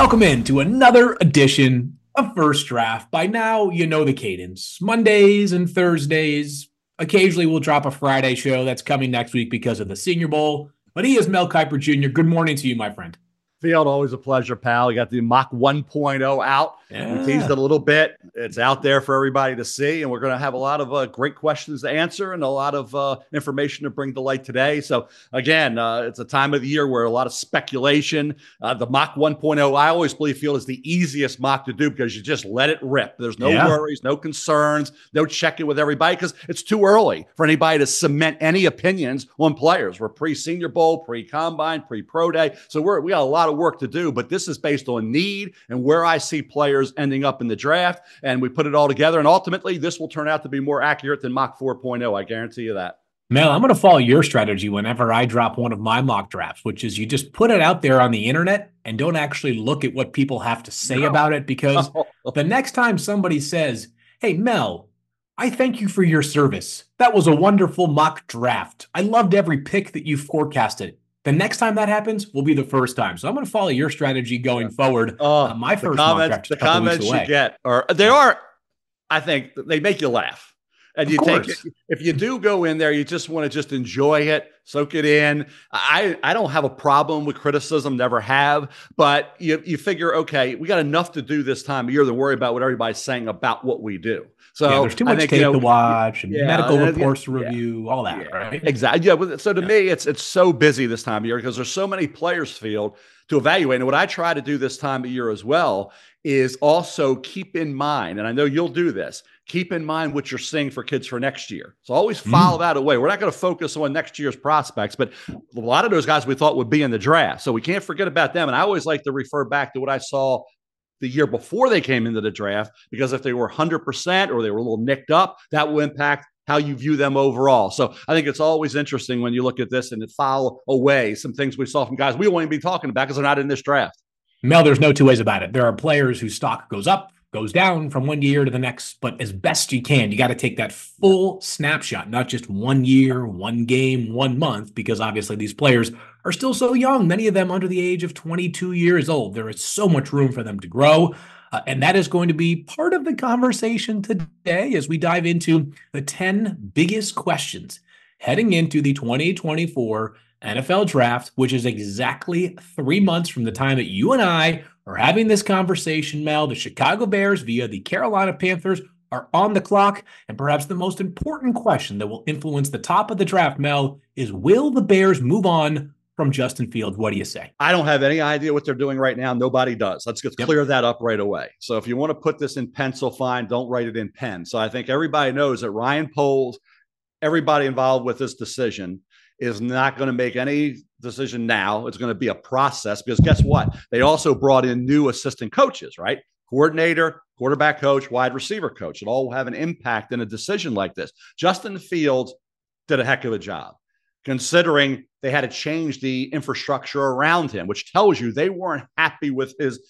Welcome in to another edition of First Draft. By now, you know the cadence. Mondays and Thursdays. Occasionally, we'll drop a Friday show that's coming next week because of the Senior Bowl. But he is Mel Kiper Jr. Good morning to you, my friend. Field, always a pleasure, pal. You got the Mock 1.0 out. Yeah. We teased it a little bit. It's out there for everybody to see, and we're going to have a lot of uh, great questions to answer and a lot of uh, information to bring to light today. So, again, uh, it's a time of the year where a lot of speculation. Uh, the Mock 1.0, I always believe, Field is the easiest mock to do because you just let it rip. There's no yeah. worries, no concerns, no checking with everybody because it's too early for anybody to cement any opinions on players. We're pre Senior Bowl, pre Combine, pre Pro Day, so we're we got a lot of work to do. But this is based on need and where I see players ending up in the draft. And we put it all together. And ultimately, this will turn out to be more accurate than Mock 4.0. I guarantee you that. Mel, I'm going to follow your strategy whenever I drop one of my mock drafts, which is you just put it out there on the internet and don't actually look at what people have to say no. about it. Because the next time somebody says, Hey, Mel, I thank you for your service. That was a wonderful mock draft. I loved every pick that you forecasted. The next time that happens will be the first time. So I'm going to follow your strategy going forward. Uh, uh, my first comments, the comments you get are they are, I think they make you laugh. And of you course. take it, if you do go in there, you just want to just enjoy it, soak it in. I, I don't have a problem with criticism, never have, but you, you figure, okay, we got enough to do this time of year than worry about what everybody's saying about what we do. So yeah, there's too much think, tape you know, to watch and yeah, medical reports to review, all that, right? Exactly. Yeah. So to me, it's it's so busy this time of year because there's so many players field to evaluate. And what I try to do this time of year as well is also keep in mind, and I know you'll do this, keep in mind what you're seeing for kids for next year. So always follow mm. that away. We're not going to focus on next year's prospects, but a lot of those guys we thought would be in the draft. So we can't forget about them. And I always like to refer back to what I saw the year before they came into the draft, because if they were 100% or they were a little nicked up, that will impact how you view them overall. So I think it's always interesting when you look at this and file away some things we saw from guys we won't even be talking about because they're not in this draft. Mel, there's no two ways about it. There are players whose stock goes up, goes down from one year to the next, but as best you can, you got to take that full snapshot, not just one year, one game, one month, because obviously these players are still so young, many of them under the age of 22 years old. There is so much room for them to grow. Uh, and that is going to be part of the conversation today as we dive into the 10 biggest questions heading into the 2024 NFL draft, which is exactly three months from the time that you and I are having this conversation, Mel. The Chicago Bears via the Carolina Panthers are on the clock. And perhaps the most important question that will influence the top of the draft, Mel, is will the Bears move on from Justin Fields? What do you say? I don't have any idea what they're doing right now. Nobody does. Let's just yep. clear that up right away. So if you want to put this in pencil, fine. Don't write it in pen. So I think everybody knows that Ryan Poles, everybody involved with this decision, is not going to make any decision now. It's going to be a process because guess what? They also brought in new assistant coaches, right? Coordinator, quarterback coach, wide receiver coach. It all will have an impact in a decision like this. Justin Fields did a heck of a job considering they had to change the infrastructure around him, which tells you they weren't happy with his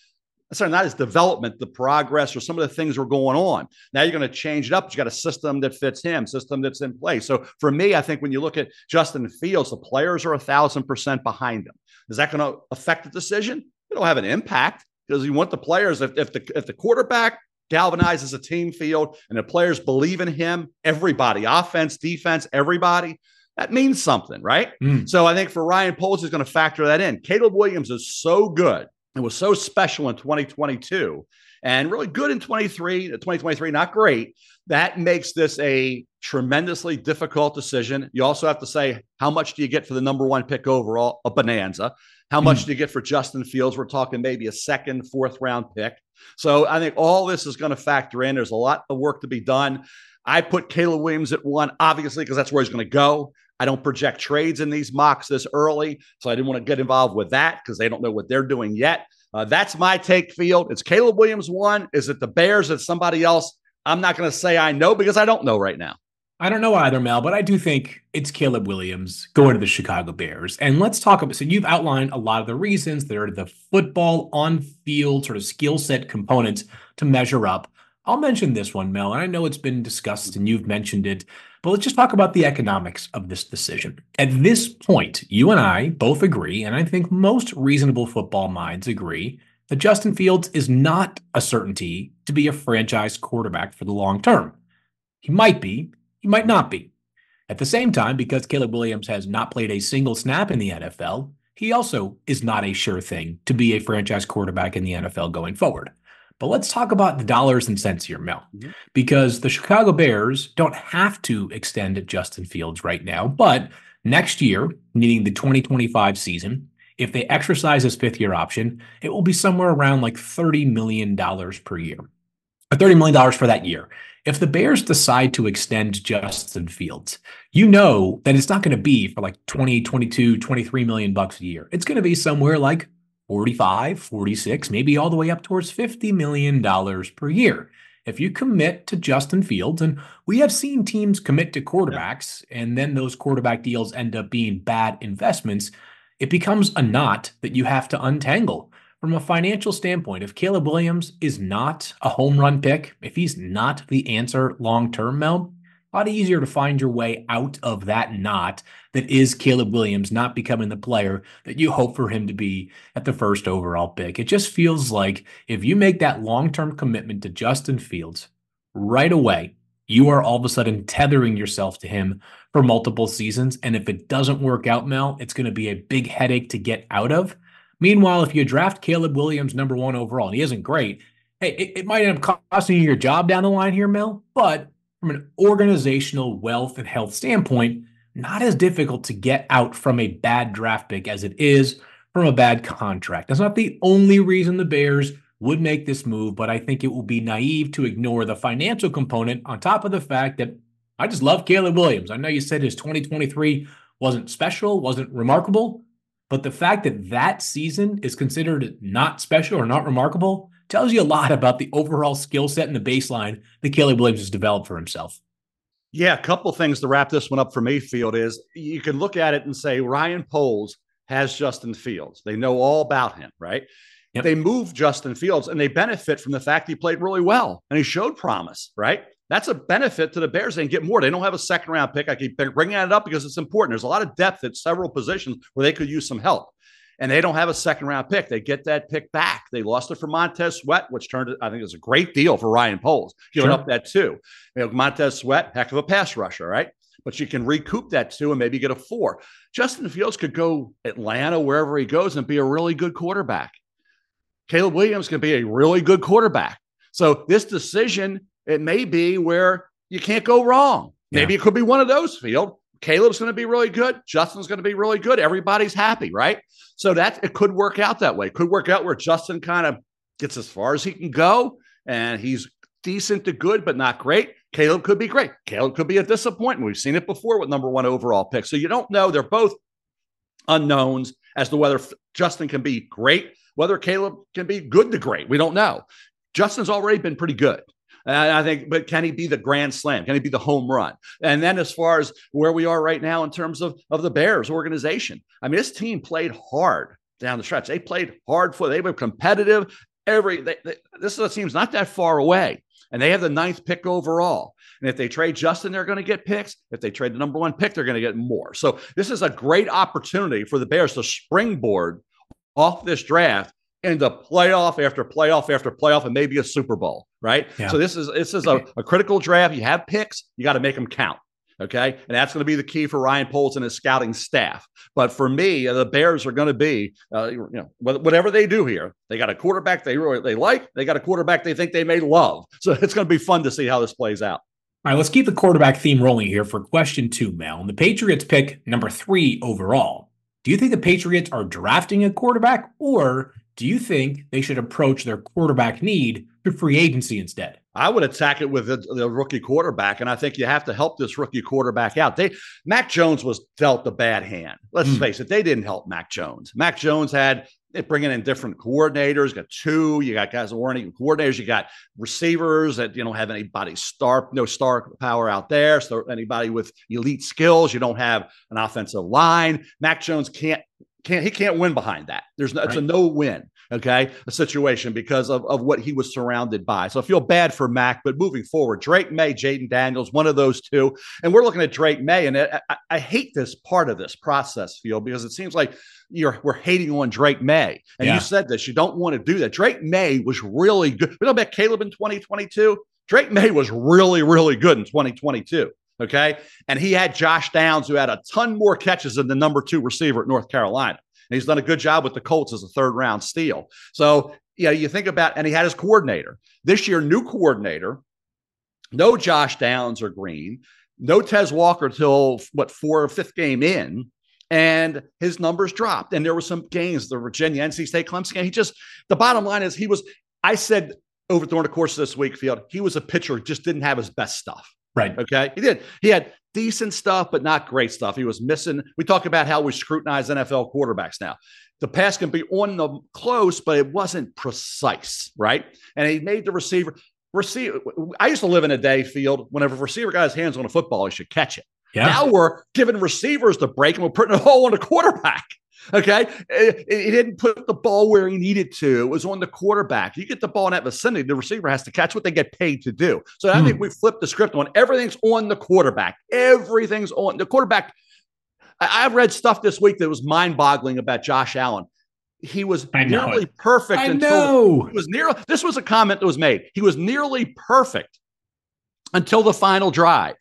sorry, not his development, the progress, or some of the things were going on. Now you're going to change it up. You got a system that fits him, system that's in place. So for me, I think when you look at Justin Fields, the players are a thousand percent behind him. Is that going to affect the decision? It'll have an impact because you want the players. If, if the if the quarterback galvanizes a team field and the players believe in him, everybody, offense, defense, everybody. That means something, right? Mm. So I think for Ryan Poles is going to factor that in. Caleb Williams is so good it was so special in 2022 and really good in 23, 2023, not great. That makes this a tremendously difficult decision. You also have to say, how much do you get for the number one pick overall, a bonanza? How much mm. do you get for Justin Fields? We're talking maybe a second, fourth round pick. So I think all this is going to factor in. There's a lot of work to be done. I put Caleb Williams at one, obviously, because that's where he's going to go. I don't project trades in these mocks this early, so I didn't want to get involved with that because they don't know what they're doing yet. Uh, that's my take, Field. It's Caleb Williams one. Is it the Bears? It's somebody else? I'm not going to say I know because I don't know right now. I don't know either, Mel, but I do think it's Caleb Williams going to the Chicago Bears. And let's talk about so you've outlined a lot of the reasons that are the football on field sort of skill set components to measure up. I'll mention this one, Mel, and I know it's been discussed and you've mentioned it, but let's just talk about the economics of this decision. At this point, you and I both agree, and I think most reasonable football minds agree, that Justin Fields is not a certainty to be a franchise quarterback for the long term. He might be, he might not be. At the same time, because Caleb Williams has not played a single snap in the NFL, he also is not a sure thing to be a franchise quarterback in the NFL going forward. But let's talk about the dollars and cents here, Mel, mm-hmm. because the Chicago Bears don't have to extend Justin Fields right now. But next year, meaning the 2025 season, if they exercise his fifth year option, it will be somewhere around like $30 million per year. Or $30 million for that year. If the Bears decide to extend Justin Fields, you know that it's not going to be for like 20, 22, 23 million bucks a year. It's going to be somewhere like 45, 46, maybe all the way up towards $50 million per year. If you commit to Justin Fields, and we have seen teams commit to quarterbacks, and then those quarterback deals end up being bad investments, it becomes a knot that you have to untangle. From a financial standpoint, if Caleb Williams is not a home run pick, if he's not the answer long term, Mel, a lot easier to find your way out of that knot that is Caleb Williams not becoming the player that you hope for him to be at the first overall pick. It just feels like if you make that long term commitment to Justin Fields right away, you are all of a sudden tethering yourself to him for multiple seasons. And if it doesn't work out, Mel, it's going to be a big headache to get out of. Meanwhile, if you draft Caleb Williams number one overall and he isn't great, hey, it, it might end up costing you your job down the line here, Mel, but from an organizational wealth and health standpoint, not as difficult to get out from a bad draft pick as it is from a bad contract. That's not the only reason the Bears would make this move, but I think it will be naive to ignore the financial component on top of the fact that I just love Caleb Williams. I know you said his 2023 wasn't special, wasn't remarkable, but the fact that that season is considered not special or not remarkable tells you a lot about the overall skill set and the baseline that Caleb Williams has developed for himself. Yeah, a couple things to wrap this one up for Mayfield is you can look at it and say Ryan Poles has Justin Fields. They know all about him, right? Yep. They move Justin Fields and they benefit from the fact he played really well and he showed promise, right? That's a benefit to the Bears. They can get more. They don't have a second round pick. I keep bringing it up because it's important. There's a lot of depth at several positions where they could use some help and they don't have a second round pick. They get that pick back. They lost it for Montez Sweat, which turned I think it was a great deal for Ryan Poles, giving sure. up that too. You know, Montez Sweat, heck of a pass rusher, right? But you can recoup that too and maybe get a four. Justin Fields could go Atlanta, wherever he goes, and be a really good quarterback. Caleb Williams can be a really good quarterback. So this decision, it may be where you can't go wrong. Maybe yeah. it could be one of those field. Caleb's going to be really good. Justin's going to be really good. Everybody's happy, right? So that it could work out that way. It could work out where Justin kind of gets as far as he can go and he's decent to good, but not great. Caleb could be great. Caleb could be a disappointment. We've seen it before with number one overall pick. So you don't know. They're both unknowns as to whether Justin can be great, whether Caleb can be good to great. We don't know. Justin's already been pretty good. And I think, but can he be the grand slam? Can he be the home run? And then as far as where we are right now in terms of, of the Bears organization, I mean, this team played hard down the stretch. They played hard for, they were competitive. Every, they, they, this team's not that far away. And they have the ninth pick overall. And if they trade Justin, they're going to get picks. If they trade the number one pick, they're going to get more. So this is a great opportunity for the Bears to springboard off this draft into playoff after playoff after playoff and maybe a Super Bowl, right? Yeah. So this is this is a, a critical draft. You have picks, you got to make them count. Okay. And that's going to be the key for Ryan Poles and his scouting staff. But for me, the Bears are going to be, uh, you know, whatever they do here, they got a quarterback they really they like, they got a quarterback they think they may love. So it's going to be fun to see how this plays out. All right, let's keep the quarterback theme rolling here for question two, Mel. And the Patriots pick number three overall. Do you think the Patriots are drafting a quarterback or do you think they should approach their quarterback need through free agency instead? I would attack it with the, the, rookie quarterback, and I think you have to help this rookie quarterback out. They Mac Jones was dealt a bad hand. Let's mm. face it, they didn't help Mac Jones. Mac Jones had bringing in different coordinators. Got two. You got guys that weren't even coordinators. You got receivers that you don't have anybody star, no star power out there. So anybody with elite skills. You don't have an offensive line. Mac Jones can't can't he can't win behind that. There's no, right. it's a no win. Okay, a situation because of, of what he was surrounded by. So I feel bad for Mac, but moving forward, Drake Maye, Jayden Daniels, one of those two, and we're looking at Drake Maye, and I, I hate this part of this process, feel because it seems like you're we're hating on Drake Maye, and yeah. you said this. You don't want to do that. Drake Maye was really good. We know about Caleb in 2022. Drake Maye was really, really good in 2022. Okay. And he had Josh Downs, who had a ton more catches than the number two receiver at North Carolina. And he's done a good job with the Colts as a third round steal. So, yeah, you think about, and he had his coordinator. This year, new coordinator, no Josh Downs or Green, no Tez Walker till what, four or fifth game in. And his numbers dropped. And there were some gains, the Virginia, NC State, Clemson game. He just, the bottom line is he was, I said over during the course of this week, Field, he was a pitcher, just didn't have his best stuff. Right. Okay. He did. He had decent stuff, but not great stuff. He was missing. We talk about how we scrutinize NFL quarterbacks now. The pass can be on the close, but it wasn't precise, right? And he made the receiver receive. I used to live in a day field. Whenever a receiver got his hands on a football, he should catch it. Yeah. Now we're giving receivers the break and we're putting a hole on the quarterback. Okay. He didn't put the ball where he needed to. It was on the quarterback. You get the ball in that vicinity, the receiver has to catch what they get paid to do. So I think hmm. we flipped the script on everything's on the quarterback. Everything's on the quarterback. I, have read stuff this week that was mind boggling about Josh Allen. He was nearly it. perfect I until know. he was near. This was a comment that was made. He was nearly perfect until the final drive.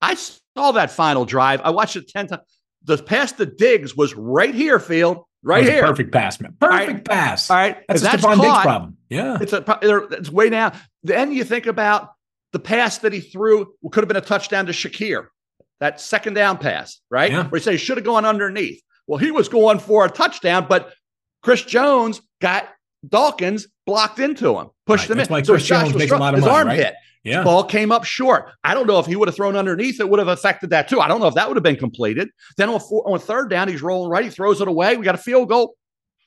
I saw that final drive. I watched it 10 times the pass to Diggs was right here, Field. Right here. perfect pass, man. Perfect right. pass. All right. That's, that's Stefon Diggs problem. Yeah. It's a it's way down. Then you think about the pass that he threw could have been a touchdown to Shakir. That second down pass, right? Yeah. Where he said he should have gone underneath. Well, he was going for a touchdown, but Chris Jones got Dawkins blocked into him, pushed right. him That's in. Why so Chris Jones makes a lot of his money, arm right? hit. Yeah. Ball came up short. I don't know if he would have thrown underneath, it would have affected that too. I don't know if that would have been completed. Then on, four, on third down, he's rolling right. He throws it away. We got a field goal.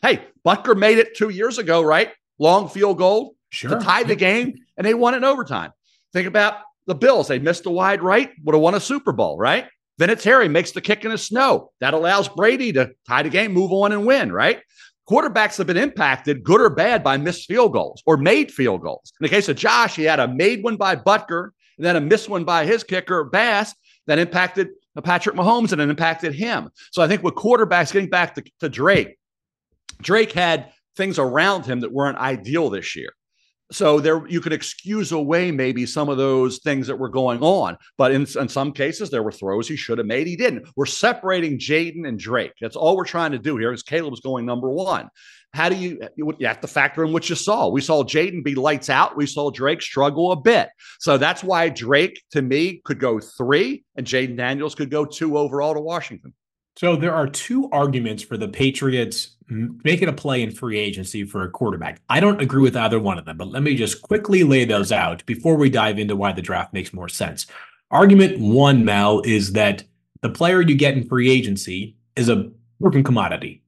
Hey, Butker made it two years ago, right? Long field goal sure. to tie the game, and they won in overtime. Think about the Bills. They missed a wide right, would have won a Super Bowl, right? Vinatieri makes the kick in the snow. That allows Brady to tie the game, move on, and win, right? Quarterbacks have been impacted, good or bad, by missed field goals or made field goals. In the case of Josh, he had a made one by Butker and then a missed one by his kicker, Bass, that impacted Patrick Mahomes and it impacted him. So I think with quarterbacks, getting back to, to Drake, Drake had things around him that weren't ideal this year so there you could excuse away maybe some of those things that were going on but in, in some cases there were throws he should have made he didn't. We're separating jayden and drake. That's all we're trying to do here is caleb's going number one. How do you you have to factor in what you saw. We saw jayden be lights out. We saw drake struggle a bit. So that's why drake to me could go three and jayden daniels could go two overall to washington so there are two arguments for the Patriots making a play in free agency for a quarterback. I don't agree with either one of them, but let me just quickly lay those out before we dive into why the draft makes more sense. Argument one, Mel, is that the player you get in free agency is a working commodity,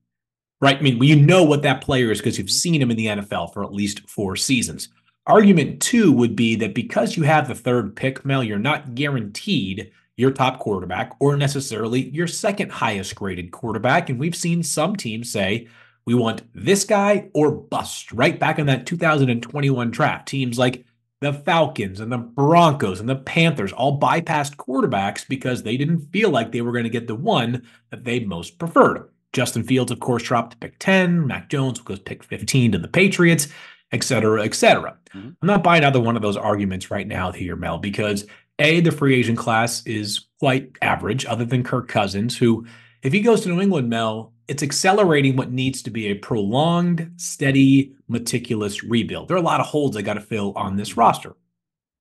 right? I mean, you know what that player is because you've mm-hmm. seen him in the NFL for at least four seasons. Argument two would be that because you have the third pick, Mel, you're not guaranteed your top quarterback or necessarily your second highest graded quarterback. And we've seen some teams say, we want this guy or bust right back in that 2021 draft. Teams like the Falcons and the Broncos and the Panthers all bypassed quarterbacks because they didn't feel like they were going to get the one that they most preferred. Justin Fields, of course, dropped to pick 10. Mac Jones goes pick 15 to the Patriots, et cetera, et cetera. Mm-hmm. I'm not buying either one of those arguments right now here, Mel, because a, the free agent class is quite average, other than Kirk Cousins, who, if he goes to New England, Mel, it's accelerating what needs to be a prolonged, steady, meticulous rebuild. There are a lot of holes they got to fill on this roster.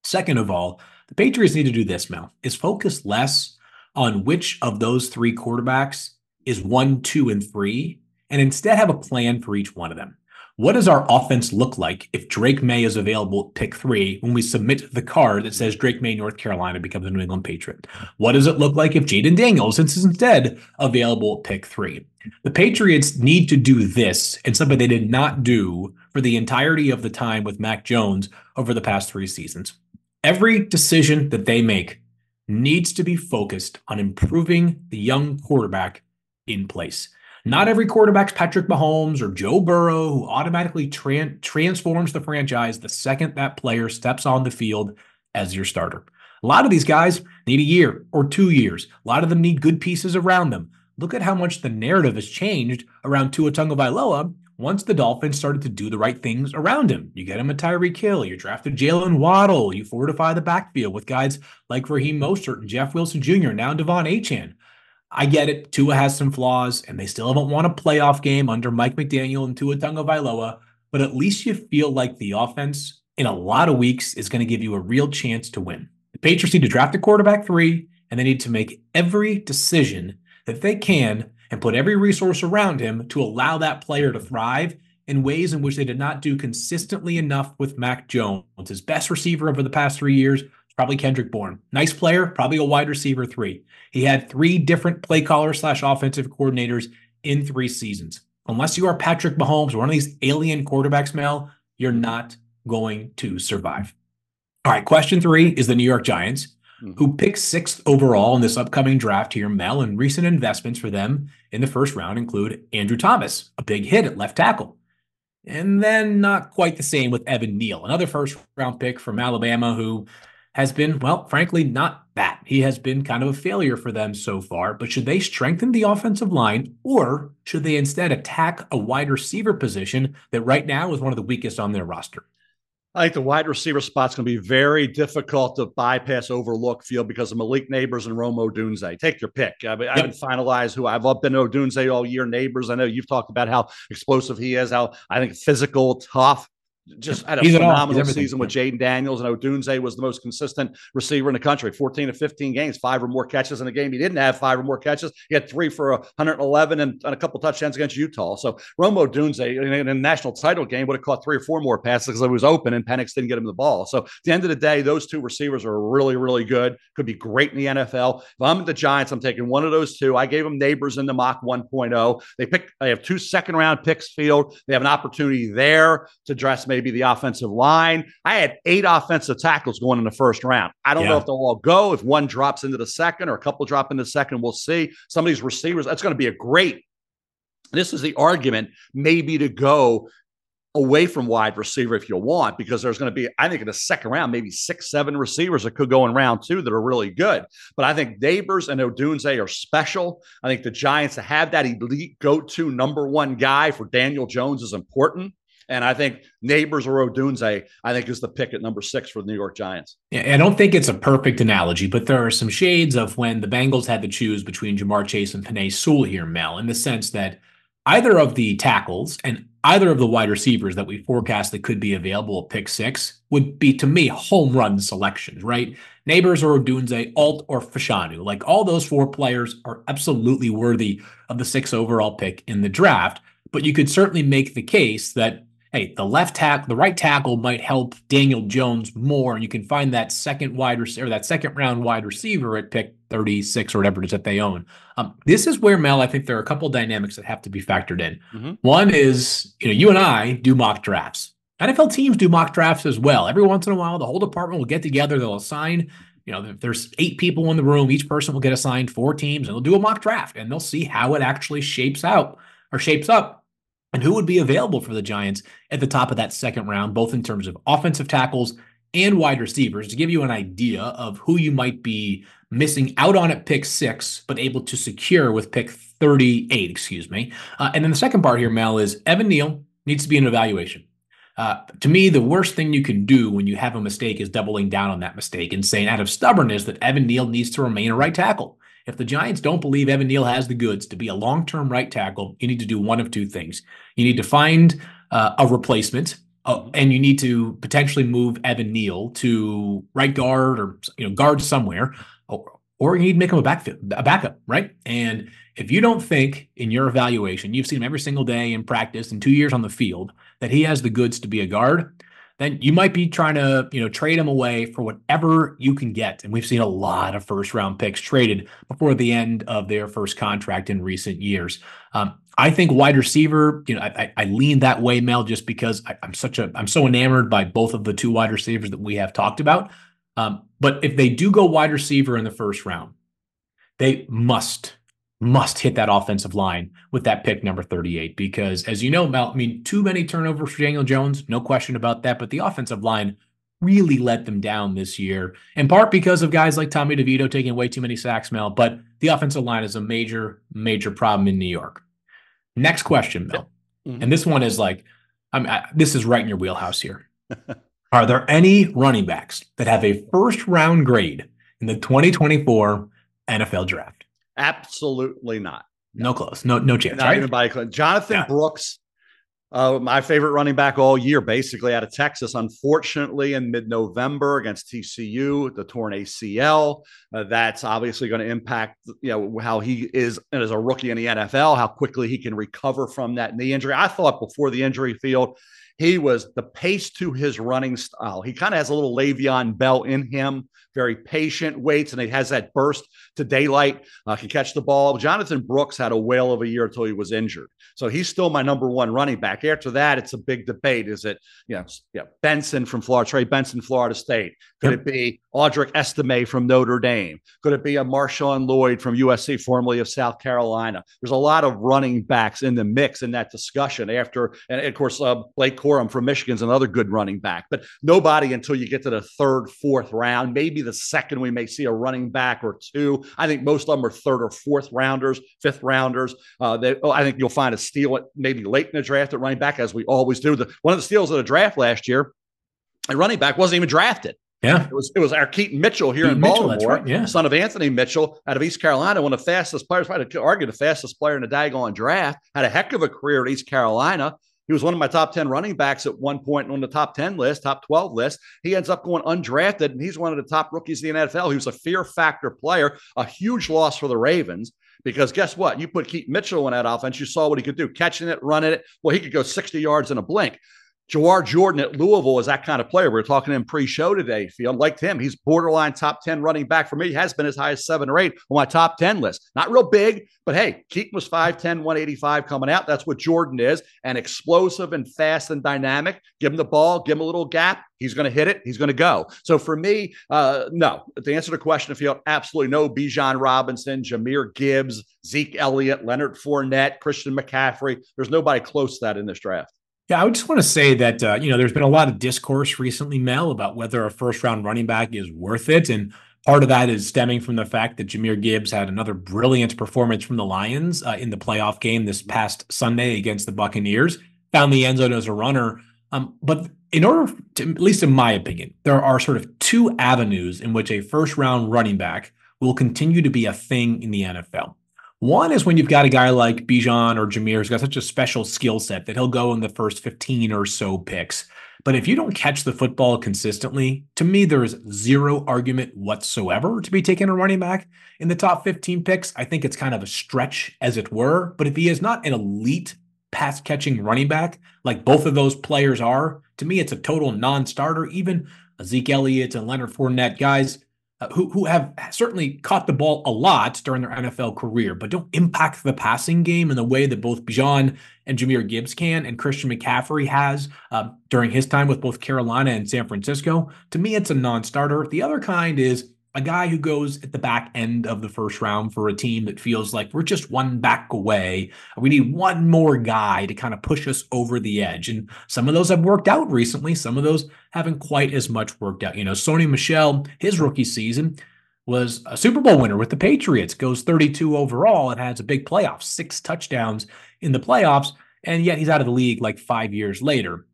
Second of all, the Patriots need to do this, Mel, is focus less on which of those three quarterbacks is one, two, and three, and instead have a plan for each one of them. What does our offense look like if Drake Maye is available at pick three when we submit the card that says Drake Maye, North Carolina becomes a New England Patriot? What does it look like if Jayden Daniels is instead available at pick three? The Patriots need to do this and something they did not do for the entirety of the time with Mac Jones over the past three seasons. Every decision that they make needs to be focused on improving the young quarterback in place Not every quarterback's Patrick Mahomes or Joe Burrow who automatically tran- transforms the franchise the second that player steps on the field as your starter. A lot of these guys need a year or two years. A lot of them need good pieces around them. Look at how much the narrative has changed around Tua Tagovailoa once the Dolphins started to do the right things around him. You get him a Tyreek Hill, you drafted Jaylen Waddle, you fortify the backfield with guys like Raheem Mostert and Jeff Wilson Jr., now De'Von Achane. I get it. Tua has some flaws, and they still haven't won a playoff game under Mike McDaniel and Tua Tagovailoa. But at least you feel like the offense in a lot of weeks is going to give you a real chance to win. The Patriots need to draft a quarterback three, and they need to make every decision that they can and put every resource around him to allow that player to thrive in ways in which they did not do consistently enough with Mac Jones. His best receiver over the past three years probably Kendrick Bourne. Nice player, probably a wide receiver three. He had three different play callers slash offensive coordinators in three seasons. Unless you are Patrick Mahomes or one of these alien quarterbacks, Mel, you're not going to survive. All right, question three is the New York Giants, mm-hmm. who picked sixth overall in this upcoming draft here, Mel, and recent investments for them in the first round include Andrew Thomas, a big hit at left tackle. And then not quite the same with Evan Neal, another first round pick from Alabama who has been, well, frankly, not that. He has been kind of a failure for them so far. But should they strengthen the offensive line or should they instead attack a wide receiver position that right now is one of the weakest on their roster? I think the wide receiver spot's going to be very difficult to bypass, overlook field because of Malik Nabers and Rome Odunze. Take your pick. I, yep. I haven't finalized who I've been Odunze all year. Neighbors, I know you've talked about how explosive he is, how I think physical, tough just had a He's phenomenal season with Jayden Daniels and Odunze was the most consistent receiver in the country. 14 to 15 games, five or more catches in a game. He didn't have five or more catches. He had three for 111 and, and a couple touchdowns against Utah. So Rome Odunze in, in a national title game would have caught three or four more passes because it was open and Penix didn't get him the ball. So at the end of the day, those two receivers are really, really good. Could be great in the NFL. If I'm the Giants, I'm taking one of those two. I gave them Nabers in the mock 1.0. They pick. They have two second round picks field. They have an opportunity there to dress maybe the offensive line. I had eight offensive tackles going in the first round. I don't yeah. know if they'll all go. If one drops into the second or a couple drop into the second, we'll see. Some of these receivers, that's going to be a great. This is the argument, maybe to go away from wide receiver if you want, because there's going to be, I think, in the second round, maybe six, seven receivers that could go in round two that are really good. But I think Nabers and Odunze are special. I think the Giants to have that elite go to number one guy for Daniel Jones is important. And I think Nabers or Odunze, I think, is the pick at number six for the New York Giants. Yeah, I don't think it's a perfect analogy, but there are some shades of when the Bengals had to choose between Ja'Marr Chase and Penei Sewell here, Mel, in the sense that either of the tackles and either of the wide receivers that we forecast that could be available at pick six would be, to me, home run selections, right? Nabers or Odunze, Alt or Fashanu. Like all those four players are absolutely worthy of the six overall pick in the draft. But you could certainly make the case that hey, the left tackle, the right tackle might help Daniel Jones more. And you can find that second wide receiver, that second round wide receiver at pick 36 or whatever it is that they own. Um, this is where Mel, I think there are a couple dynamics that have to be factored in. Mm-hmm. One is, you know, you and I do mock drafts. NFL teams do mock drafts as well. Every once in a while, the whole department will get together, they'll assign, you know, if there's eight people in the room, each person will get assigned four teams, and they'll do a mock draft and they'll see how it actually shapes out or shapes up and who would be available for the Giants at the top of that second round, both in terms of offensive tackles and wide receivers, to give you an idea of who you might be missing out on at pick six, but able to secure with pick 38, excuse me. Uh, and then the second part here, Mel, is Evan Neal needs to be an evaluation. Uh, to me, the worst thing you can do when you have a mistake is doubling down on that mistake and saying out of stubbornness that Evan Neal needs to remain a right tackle. If the Giants don't believe Evan Neal has the goods to be a long term right tackle, you need to do one of two things. You need to find uh, a replacement. Uh, and you need to potentially move Evan Neal to right guard or you know guard somewhere, or, or you need to make him a a backup, right? And if you don't think in your evaluation, you've seen him every single day in practice and two years on the field, that he has the goods to be a guard, then you might be trying to, you know, trade him away for whatever you can get. And we've seen a lot of first round picks traded before the end of their first contract in recent years. Um, I think wide receiver, you know, I, I lean that way, Mel, just because I, am such a I'm so enamored by both of the two wide receivers that we have talked about. Um, but if they do go wide receiver in the first round, they must must hit that offensive line with that pick number 38 because as you know Mel, I mean too many turnovers for Daniel Jones no question about that but the offensive line really let them down this year in part because of guys like Tommy DeVito taking way too many sacks Mel but the offensive line is a major major problem in New York. Next question Mel mm-hmm. and this one is like I mean I, this is right in your wheelhouse here. Are there any running backs that have a first round grade in the 2024 NFL draft Absolutely not. No close. No, no chance. Not right? even by close. Jonathan yeah. Brooks, uh, my favorite running back all year, basically out of Texas. Unfortunately, in mid-November against TCU, the torn ACL. Uh, that's obviously going to impact, you know, how he is as a rookie in the NFL, how quickly he can recover from that knee injury. I thought before the injury field, he was the pace to his running style. He kind of has a little Le'Veon Bell in him very patient, waits, and he has that burst to daylight, uh, can catch the ball. Jonathan Brooks had a whale of a year until he was injured. So he's still my number one running back. After that, it's a big debate. Is it, you know, yeah, Benson from Florida, Trey Benson, Florida State? Could yep. it be Audric Estime from Notre Dame? Could it be a Marshawn Lloyd from USC, formerly of South Carolina? There's a lot of running backs in the mix in that discussion after, and of course, uh, Blake Corum from Michigan's another good running back, but nobody until you get to the third, fourth round, maybe the second we may see a running back or two. I think most of them are third or fourth rounders, fifth rounders. Uh, they, oh, I think you'll find a steal at maybe late in the draft at running back, as we always do. The, one of the steals of the draft last year, a running back wasn't even drafted. Yeah, it was it was our Keaton Mitchell here Keaton in Baltimore, Mitchell, right. yeah. son of Anthony Mitchell out of East Carolina, one of the fastest players. Probably to argue the fastest player in the Dagon draft. Had a heck of a career at East Carolina. He was one of my top 10 running backs at one point on the top 10 list, top 12 list. He ends up going undrafted, and he's one of the top rookies in the NFL. He was a fear factor player, a huge loss for the Ravens. Because guess what? You put Keith Mitchell in that offense, you saw what he could do, catching it, running it. Well, he could go 60 yards in a blink. Jawhar Jordan at Louisville is that kind of player. We are talking to him pre-show today. Field liked him. He's borderline top 10 running back for me. He has been as high as seven or eight on my top 10 list. Not real big, but hey, Keaton was 5'10, 185 coming out. That's what Jordan is. And explosive and fast and dynamic. Give him the ball, give him a little gap. He's going to hit it. He's going to go. So for me, uh, no. To answer the question, Field, absolutely no. Bijan Robinson, Jahmyr Gibbs, Zeke Elliott, Leonard Fournette, Christian McCaffrey. There's nobody close to that in this draft. Yeah, I would just want to say that uh, you know there's been a lot of discourse recently, Mel, about whether a first round running back is worth it, and part of that is stemming from the fact that Jahmyr Gibbs had another brilliant performance from the Lions uh, in the playoff game this past Sunday against the Buccaneers. Found the end zone as a runner, um, but in order to, at least in my opinion, there are sort of two avenues in which a first round running back will continue to be a thing in the NFL. One is when you've got a guy like Bijan or Jahmyr who's got such a special skill set that he'll go in the first 15 or so picks. But if you don't catch the football consistently, to me, there is zero argument whatsoever to be taking a running back in the top 15 picks. I think it's kind of a stretch, as it were. But if he is not an elite pass catching running back, like both of those players are, to me, it's a total non starter. Even Zeke Elliott and Leonard Fournette, guys, uh, who who have certainly caught the ball a lot during their NFL career, but don't impact the passing game in the way that both Bijan and Jahmyr Gibbs can, and Christian McCaffrey has uh, during his time with both Carolina and San Francisco. To me, it's a non-starter. The other kind is a guy who goes at the back end of the first round for a team that feels like we're just one back away. We need one more guy to kind of push us over the edge. And some of those have worked out recently. Some of those haven't quite as much worked out. You know, Sony Michel, his rookie season was a Super Bowl winner with the Patriots, goes 32 overall and has a big playoff, six touchdowns in the playoffs. And yet he's out of the league like five years later.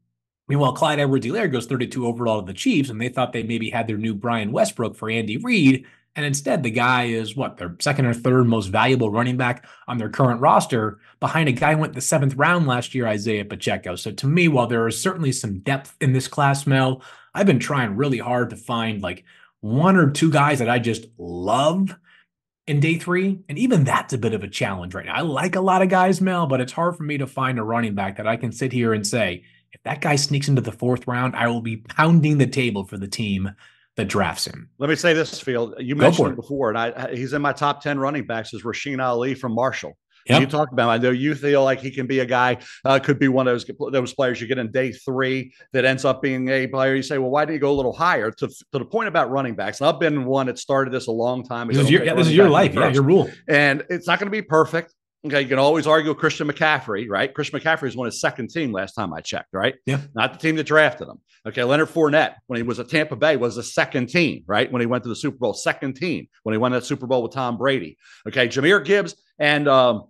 Meanwhile, Clyde Edwards-Helaire goes 32 overall to the Chiefs, and they thought they maybe had their new Brian Westbrook for Andy Reid. And instead, the guy is what their second or third most valuable running back on their current roster, behind a guy who went the seventh round last year, Isaiah Pacheco. So to me, while there is certainly some depth in this class, Mel, I've been trying really hard to find like one or two guys that I just love in day three. And even that's a bit of a challenge right now. I like a lot of guys, Mel, but it's hard for me to find a running back that I can sit here and say, if that guy sneaks into the fourth round, I will be pounding the table for the team that drafts him. Let me say this, Field. You mentioned it before, and I, he's in my top 10 running backs is Rasheen Ali from Marshall. Yep. You talked about. I know you feel like he can be a guy. Uh, could be one of those those players you get in day three that ends up being a player. You say, well, why didn't he go a little higher? To, to the point about running backs. And I've been one that started this a long time ago. This is your, yeah, this is your life. Yeah, your rule. And it's not going to be perfect. Okay, you can always argue Christian McCaffrey, right? Christian McCaffrey was on his second team last time I checked, right? Yeah. Not the team that drafted him. Okay, Leonard Fournette, when he was at Tampa Bay, was the second team, right? When he went to the Super Bowl, second team when he won that Super Bowl with Tom Brady. Okay, Jahmyr Gibbs and um,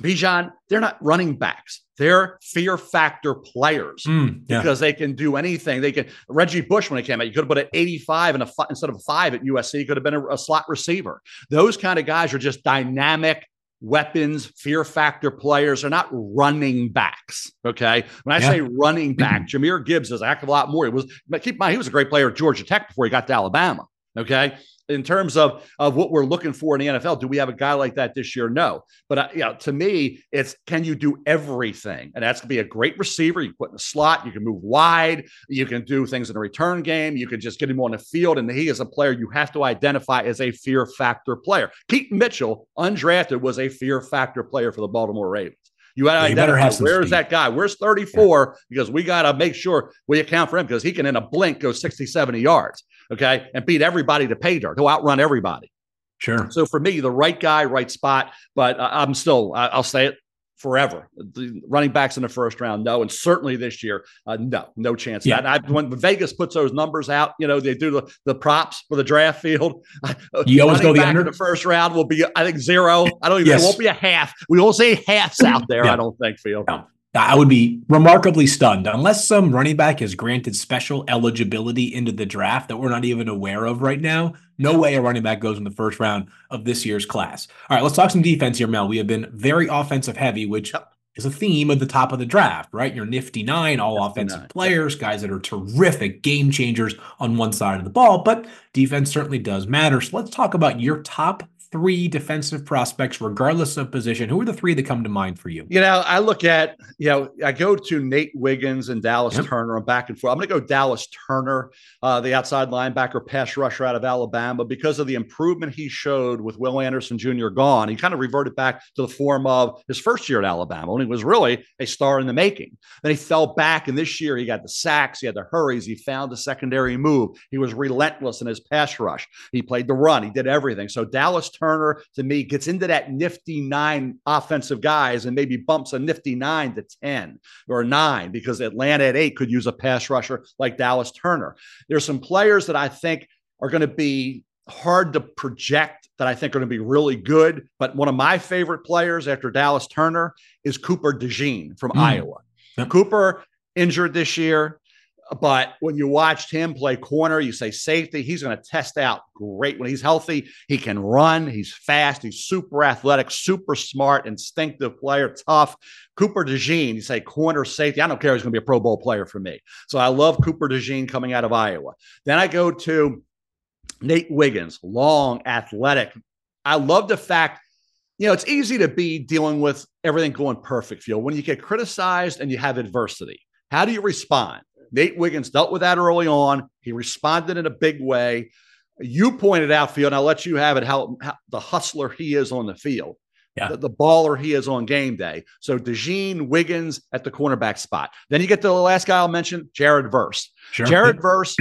Bijan, they're not running backs. They're fear factor players mm, yeah. because they can do anything. They can. Reggie Bush, when he came out, you could have put an 85 and a instead of a five at USC, could have been a, a slot receiver. Those kind of guys are just dynamic weapons, fear factor players are not running backs. Okay. When I yeah. say running back, Jahmyr Gibbs is a heck of a lot more. He was, keep in mind, he was a great player at Georgia Tech before he got to Alabama. Okay in terms of of what we're looking for in the NFL. Do we have a guy like that this year? No. But uh, you know, to me, it's can you do everything? And that's going to be a great receiver. You put in the slot. You can move wide. You can do things in a return game. You can just get him on the field. And he is a player you have to identify as a fear factor player. Keaton Mitchell, undrafted, was a fear factor player for the Baltimore Ravens. You got to identify where's that guy? Where's 34? Yeah. Because we got to make sure we account for him because he can in a blink go 60, 70 yards okay, and beat everybody to pay dirt. He'll outrun everybody. Sure. So for me, the right guy, right spot. But uh, I'm still, I'll say it forever. The running backs in the first round, no, and certainly this year, uh, no, no chance. Yeah. That. I, when Vegas puts those numbers out, you know, they do the, the props for the draft field. You always go the under. the first round will be, I think, zero. I don't even. Yes. It won't be a half. We won't see halves out there. Yeah. I don't think, Field. No. I would be remarkably stunned unless some running back is granted special eligibility into the draft that we're not even aware of right now. No way a running back goes in the first round of this year's class. All right, let's talk some defense here, Mel. We have been very offensive heavy, which is a theme of the top of the draft, right? Your nifty nine, all offensive nine. players, guys that are terrific game changers on one side of the ball, but defense certainly does matter. So let's talk about your top three defensive prospects, regardless of position. Who are the three that come to mind for you? You know, I look at, you know, I go to Nate Wiggins and Dallas yep. Turner. I'm back and forth. I'm going to go Dallas Turner, uh, the outside linebacker, pass rusher out of Alabama, because of the improvement he showed with Will Anderson Jr. gone. He kind of reverted back to the form of his first year at Alabama when he was really a star in the making. Then he fell back, and this year he got the sacks, he had the hurries, he found the secondary move. He was relentless in his pass rush. He played the run, he did everything. So Dallas Turner to me gets into that nifty nine offensive guys and maybe bumps a nifty nine to 10 or nine because Atlanta at eight could use a pass rusher like Dallas Turner. There's some players that I think are going to be hard to project that I think are going to be really good. But one of my favorite players after Dallas Turner is Cooper DeJean from mm. Iowa. Yep. Cooper injured this year. But when you watched him play corner, you say safety, he's going to test out great. When he's healthy, he can run, he's fast, he's super athletic, super smart, instinctive player, tough. Cooper DeJean, you say corner safety. I don't care, he's going to be a Pro Bowl player for me. So I love Cooper DeJean coming out of Iowa. Then I go to Nate Wiggins, long, athletic. I love the fact you know, it's easy to be dealing with everything going perfect, Field. When you get criticized and you have adversity, how do you respond? Nate Wiggins dealt with that early on. He responded in a big way. You pointed out, Field, and I'll let you have it, how, how the hustler he is on the field. Yeah. The, the, baller he is on game day. So DeJean Wiggins at the cornerback spot. Then you get to the last guy I'll mention, Jared Verse. Sure. Jared Verse,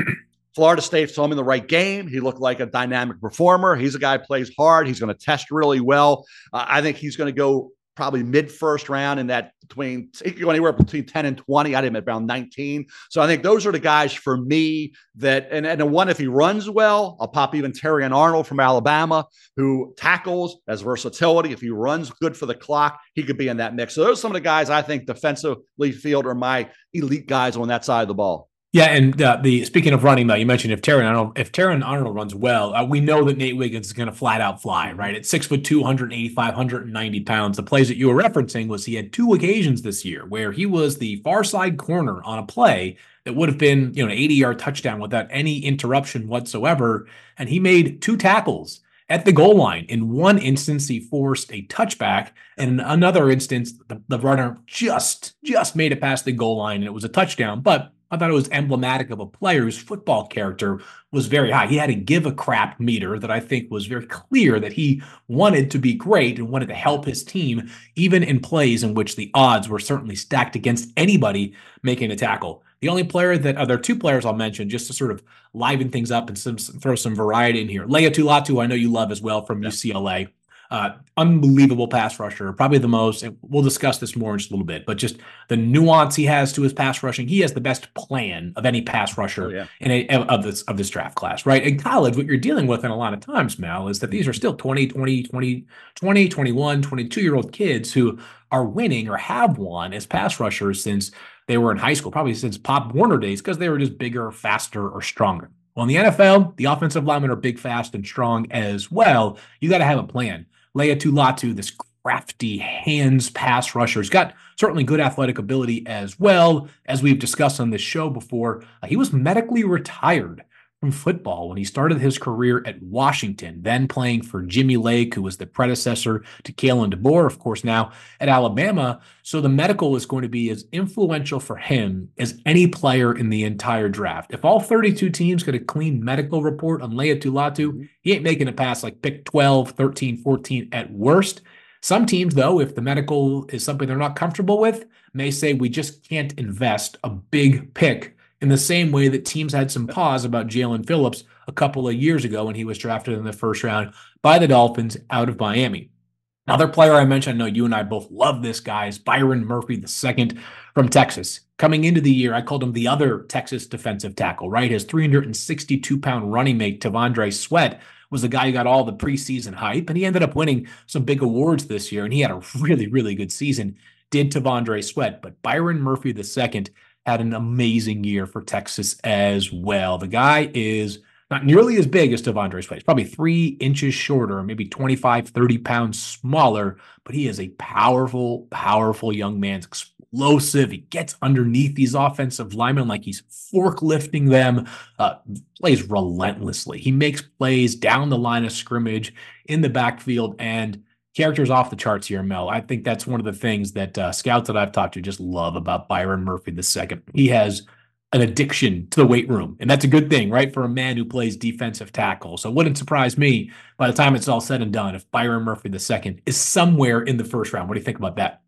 Florida State saw him in the right game. He looked like a dynamic performer. He's a guy who plays hard. He's going to test really well. Uh, I think he's going to go probably mid first round in that between go anywhere between 10 and 20. I didn't around 19. So I think those are the guys for me that and, and one if he runs well, I'll pop even Terrion Arnold from Alabama, who tackles as versatility. If he runs good for the clock, he could be in that mix. So those are some of the guys I think defensively field are my elite guys on that side of the ball. Yeah, and uh, the speaking of running, though, you mentioned if Terrion Arnold, if Terrion Arnold runs well, uh, we know that Nate Wiggins is going to flat out fly, right? At six foot two, 185, 190 pounds. The plays that you were referencing was he had two occasions this year where he was the far side corner on a play that would have been, you know, an 80 yard touchdown without any interruption whatsoever, and he made two tackles at the goal line. In one instance, he forced a touchback, and in another instance, the, the runner just just made it past the goal line, and it was a touchdown. But I thought it was emblematic of a player whose football character was very high. He had a give a crap meter that I think was very clear that he wanted to be great and wanted to help his team, even in plays in which the odds were certainly stacked against anybody making a tackle. The only player that uh, there are two players I'll mention just to sort of liven things up and some, throw some variety in here. Laiatu Latu, I know you love as well from yeah. UCLA. Uh, unbelievable pass rusher, probably the most. And we'll discuss this more in just a little bit, but just the nuance he has to his pass rushing. He has the best plan of any pass rusher oh, yeah. in a, of this of this draft class, right? In college, what you're dealing with in a lot of times, Mel, is that these are still 20, 20, 20, 20, 21, 22 year old kids who are winning or have won as pass rushers since they were in high school, probably since Pop Warner days, because they were just bigger, faster, or stronger. Well, in the NFL, the offensive linemen are big, fast, and strong as well. You got to have a plan. Laiatu Latu, this crafty hands pass rusher, He's got certainly good athletic ability as well. As we've discussed on this show before, uh, he was medically retired from football when he started his career at Washington, then playing for Jimmy Lake, who was the predecessor to Kalen DeBoer, of course, now at Alabama. So the medical is going to be as influential for him as any player in the entire draft. If all 32 teams get a clean medical report on Laiatu Latu, mm-hmm. he ain't making a pass like pick 12, 13, 14 at worst. Some teams, though, if the medical is something they're not comfortable with, may say we just can't invest a big pick in the same way that teams had some pause about Jaelan Phillips a couple of years ago when he was drafted in the first round by the Dolphins out of Miami. Another player I mentioned, I know you and I both love this guy, is Byron Murphy II from Texas. Coming into the year, I called him the other Texas defensive tackle, right? His 362 pound running mate, T'Vondre Sweat, was the guy who got all the preseason hype, and he ended up winning some big awards this year, and he had a really, really good season. Did T'Vondre Sweat, but Byron Murphy II had an amazing year for Texas as well. The guy is not nearly as big as T'Vondre Sweat. He's probably three inches shorter, maybe 25, 30 pounds smaller, but he is a powerful, powerful young man. Explosive. He gets underneath these offensive linemen like he's forklifting them, uh, plays relentlessly. He makes plays down the line of scrimmage in the backfield and characters off the charts here, Mel. I think that's one of the things that uh, scouts that I've talked to just love about Byron Murphy the second. He has an addiction to the weight room, and that's a good thing, right, for a man who plays defensive tackle. So it wouldn't surprise me by the time it's all said and done if Byron Murphy the second is somewhere in the first round. What do you think about that?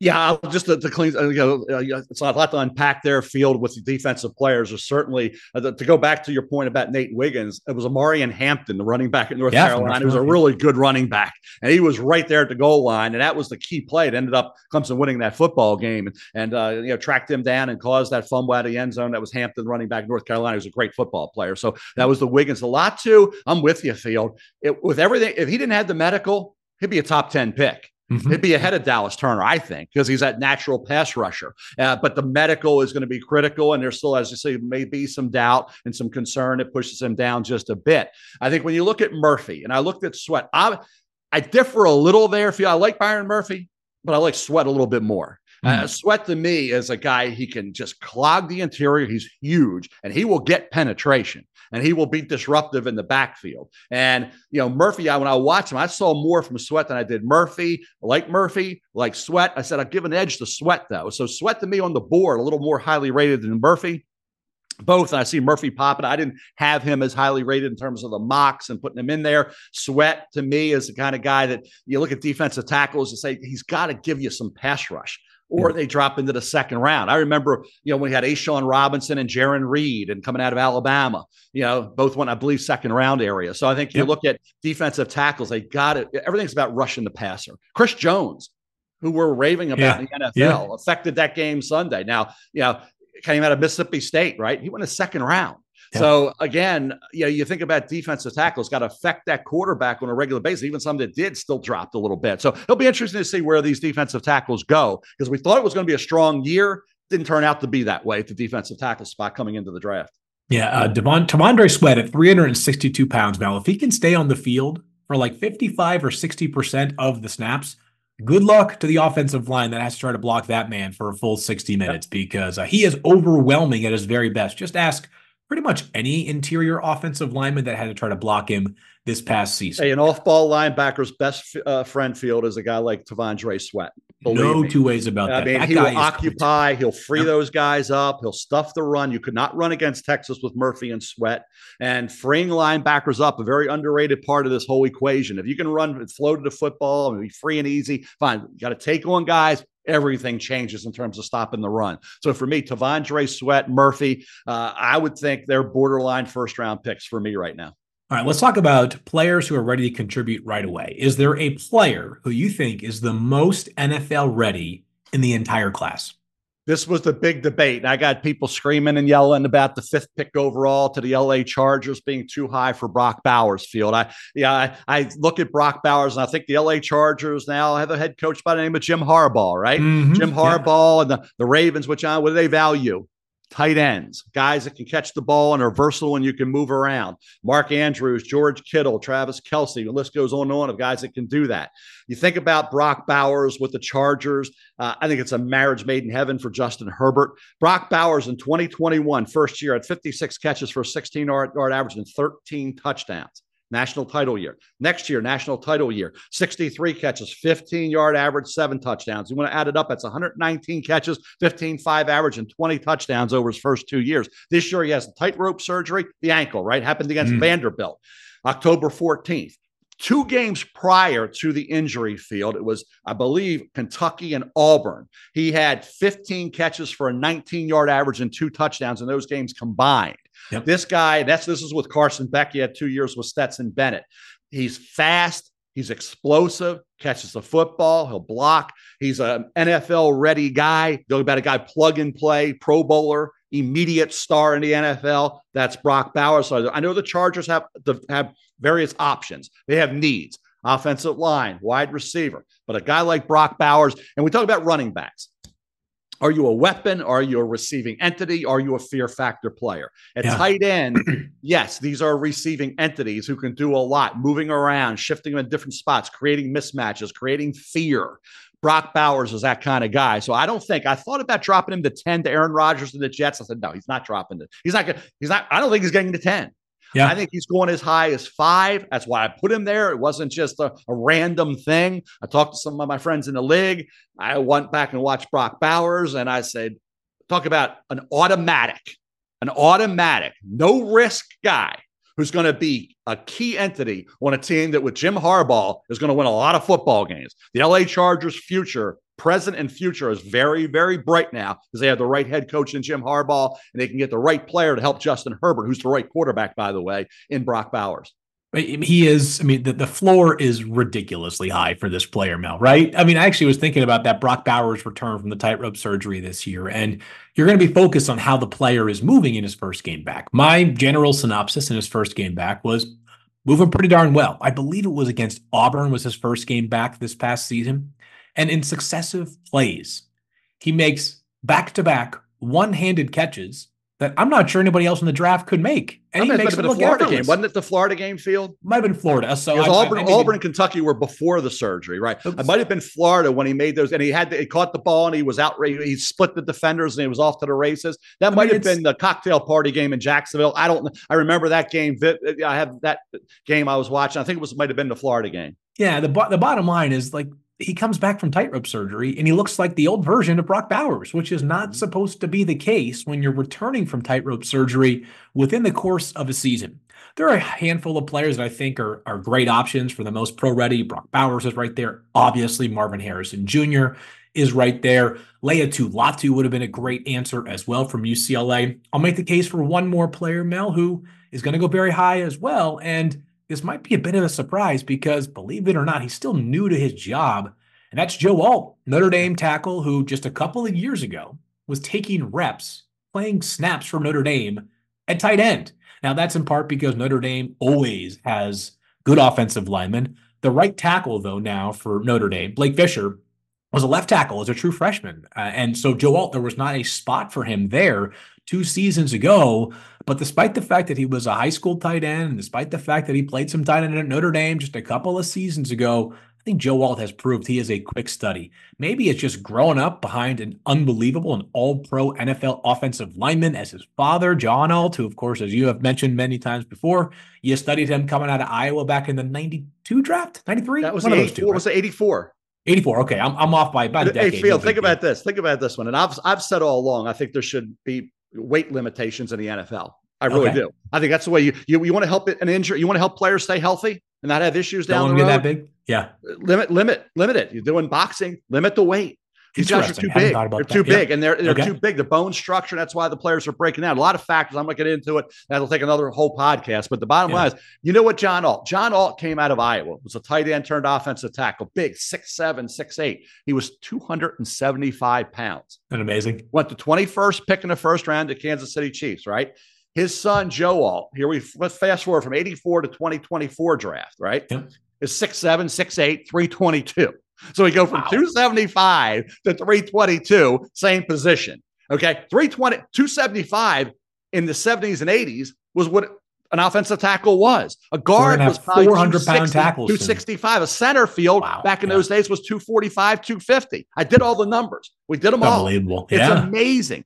Yeah, just to, to clean, uh, you know, uh, it's a lot to unpack there. Field with the defensive players are certainly uh, to go back to your point about Nate Wiggins. It was Omarion Hampton, the running back in North yeah, Carolina. He was a really good running back, and he was right there at the goal line, and that was the key play. It ended up Clemson winning that football game, and uh, you know tracked him down and caused that fumble out of the end zone. That was Hampton, running back North Carolina. He was a great football player. So that was the Wiggins. A lot too. I'm with you, Field. It, with everything, if he didn't have the medical, he'd be a top ten pick. Mm-hmm. He'd be ahead of Dallas Turner, I think, because he's that natural pass rusher. Uh, but the medical is going to be critical, and there's still, as you say, may be some doubt and some concern. It pushes him down just a bit. I think when you look at Murphy, and I looked at Sweat, I, I differ a little there. Feel I like Byron Murphy, but I like Sweat a little bit more. Uh, mm. Sweat to me is a guy he can just clog the interior. He's huge, and he will get penetration and he will be disruptive in the backfield. And, you know, Murphy, I, when I watched him, I saw more from Sweat than I did Murphy. Like Murphy, like Sweat. I said, I'd give an edge to Sweat, though. So Sweat to me on the board, a little more highly rated than Murphy both. And I see Murphy popping. I didn't have him as highly rated in terms of the mocks and putting him in there. Sweat to me is the kind of guy that you look at defensive tackles and say he's got to give you some pass rush or they drop into the second round. I remember, you know, when we had A'Shawn Robinson and Jarran Reed and coming out of Alabama, you know, both went, I believe, second round area. So I think you look at defensive tackles, they got it. Everything's about rushing the passer. Chris Jones, who we're raving about yeah. in the NFL, yeah. affected that game Sunday. Now, you know, came out of Mississippi State, right? He went a second round. So again, you know, you think about defensive tackles got to affect that quarterback on a regular basis. Even some that did still dropped a little bit. So it'll be interesting to see where these defensive tackles go because we thought it was going to be a strong year. Didn't turn out to be that way at the defensive tackle spot coming into the draft. Yeah, uh, Devon Sweat at 362 pounds. Now, if he can stay on the field for like 55 or 60 percent of the snaps, good luck to the offensive line that has to try to block that man for a full 60 minutes yep. because uh, he is overwhelming at his very best. Just ask pretty much any interior offensive lineman that had to try to block him this past season. Hey, an off-ball linebacker's best uh, friend field is a guy like T'Vondre Sweat. no me. two ways about that. I mean, that he'll occupy, he'll free yep. those guys up, he'll stuff the run. You could not run against Texas with Murphy and Sweat. And freeing linebackers up, a very underrated part of this whole equation. If you can run flow to the football and be free and easy, fine. You got to take on guys, everything changes in terms of stopping the run. So for me, T'Vondre Sweat, Murphy, uh, I would think they're borderline first round picks for me right now. All right, let's talk about players who are ready to contribute right away. Is there a player who you think is the most NFL ready in the entire class? This was the big debate. I got people screaming and yelling about the fifth pick overall to the LA Chargers being too high for Brock Bowers field. I yeah, I, I look at Brock Bowers and I think the LA Chargers now have a head coach by the name of Jim Harbaugh, right? Mm-hmm, Jim Harbaugh yeah. and the, the Ravens, which I what do they value? Tight ends, guys that can catch the ball and are versatile and you can move around. Mark Andrews, George Kittle, Travis Kelce, the list goes on and on of guys that can do that. You think about Brock Bowers with the Chargers. Uh, I think it's a marriage made in heaven for Justin Herbert. Brock Bowers in 2021, first year, at 56 catches for 16 yard, yard average and 13 touchdowns national title year. Next year, national title year, 63 catches, 15 yard average, seven touchdowns. You want to add it up, that's 119 catches, 15 5 average, and 20 touchdowns over his first two years. This year, he has tightrope surgery, the ankle, right? Happened against mm. Vanderbilt, October 14th. Two games prior to the injury field, it was, I believe, Kentucky and Auburn. He had 15 catches for a 19 yard average and two touchdowns in those games combined. Yep. This guy, that's this is with Carson Beck. He had two years with Stetson Bennett. He's fast. He's explosive, catches the football, he'll block. He's an NFL ready guy. Talking about a guy plug and play, pro bowler, immediate star in the NFL. That's Brock Bowers. So I know the Chargers have have various options. They have needs, offensive line, wide receiver. But a guy like Brock Bowers, and we talk about running backs. Are you a weapon? Are you a receiving entity? Are you a fear factor player? At yeah. tight end, yes, these are receiving entities who can do a lot, moving around, shifting them in different spots, creating mismatches, creating fear. Brock Bowers is that kind of guy. So I don't think I thought about dropping him to 10 to Aaron Rodgers and the Jets. I said, no, he's not dropping it. He's not good. He's not, I don't think he's getting to 10. Yeah. I think he's going as high as five. That's why I put him there. It wasn't just a, a, random thing. I talked to some of my friends in the league. I went back and watched Brock Bowers, and I said, talk about an automatic, an automatic, no risk guy who's going to be a key entity on a team that with Jim Harbaugh is going to win a lot of football games. The LA Chargers' future present and future is very, very bright now because they have the right head coach in Jim Harbaugh and they can get the right player to help Justin Herbert, who's the right quarterback, by the way, in Brock Bowers. He is, I mean, the, the floor is ridiculously high for this player, Mel, right? I mean, I actually was thinking about that Brock Bowers return from the tightrope surgery this year, and you're going to be focused on how the player is moving in his first game back. My general synopsis in his first game back was moving pretty darn well. I believe it was against Auburn was his first game back this past season. And in successive plays, he makes back to back one handed catches that I'm not sure anybody else in the draft could make. And he makes it look Florida effortless. game. Wasn't it the Florida game field? Might have been Florida. So I, Auburn, I Auburn, and Kentucky were before the surgery, right? Oops. It might have been Florida when he made those, and he had to, he caught the ball and he was out. He split the defenders and he was off to the races. That I might mean, have been the cocktail party game in Jacksonville. I don't. I remember that game. I have that game I was watching. I think it was might have been the Florida game. Yeah. The the bottom line is like he comes back from tightrope surgery and he looks like the old version of Brock Bowers, which is not mm-hmm. supposed to be the case when you're returning from tightrope surgery within the course of a season. There are a handful of players that I think are, are great options for the most pro ready. Brock Bowers is right there. Obviously, Marvin Harrison Jr. is right there. Laiatu Latu would have been a great answer as well from UCLA. I'll make the case for one more player, Mel, who is going to go very high as well. And this might be a bit of a surprise because, believe it or not, he's still new to his job. And that's Joe Alt, Notre Dame tackle, who just a couple of years ago was taking reps, playing snaps for Notre Dame at tight end. Now, that's in part because Notre Dame always has good offensive linemen. The right tackle, though, now for Notre Dame, Blake Fisher, was a left tackle as a true freshman. Uh, and so Joe Alt, there was not a spot for him there two seasons ago. But despite the fact that he was a high school tight end, and despite the fact that he played some tight end at Notre Dame just a couple of seasons ago, I think Joe Alt has proved he is a quick study. Maybe it's just growing up behind an unbelievable and all pro NFL offensive lineman as his father, John Alt, who, of course, as you have mentioned many times before, you studied him coming out of Iowa back in the 92 draft, 93? That was One the 84, two, right? was the 84. 84. Okay, I'm, I'm off by about a decade. Hey, Phil, think about this. Think about this one. And I've I've said all along, I think there should be weight limitations in the NFL. I really okay. do. I think that's the way you you, you want to help it an injury. You want to help players stay healthy and not have issues down Don't the road. that big. Yeah. Limit limit limit it. You're doing boxing. Limit the weight. These guys are too big. They're too big, and they're they're okay. too big. The bone structure. That's why the players are breaking out. A lot of factors. I'm not get into it. That'll take another whole podcast. But the bottom yeah. line is, you know what? John Alt. John Alt came out of Iowa. Was a tight end turned offensive tackle. Big, six seven, six eight. He was 275 pounds. And amazing. Went to 21st pick in the first round to Kansas City Chiefs. Right. His son Joe Alt. Here we let's fast forward from 84 to 2024 draft. Right. Is six seven, six eight, 322. So we go from wow. 275 to 322, same position. Okay. 320, 275 in the 70s and 80s was what an offensive tackle was. A guard was 400 pound tackles. 265. A center field wow. back in yeah. those days was 245, 250. I did all the numbers. We did them Unbelievable. all. It's yeah. amazing.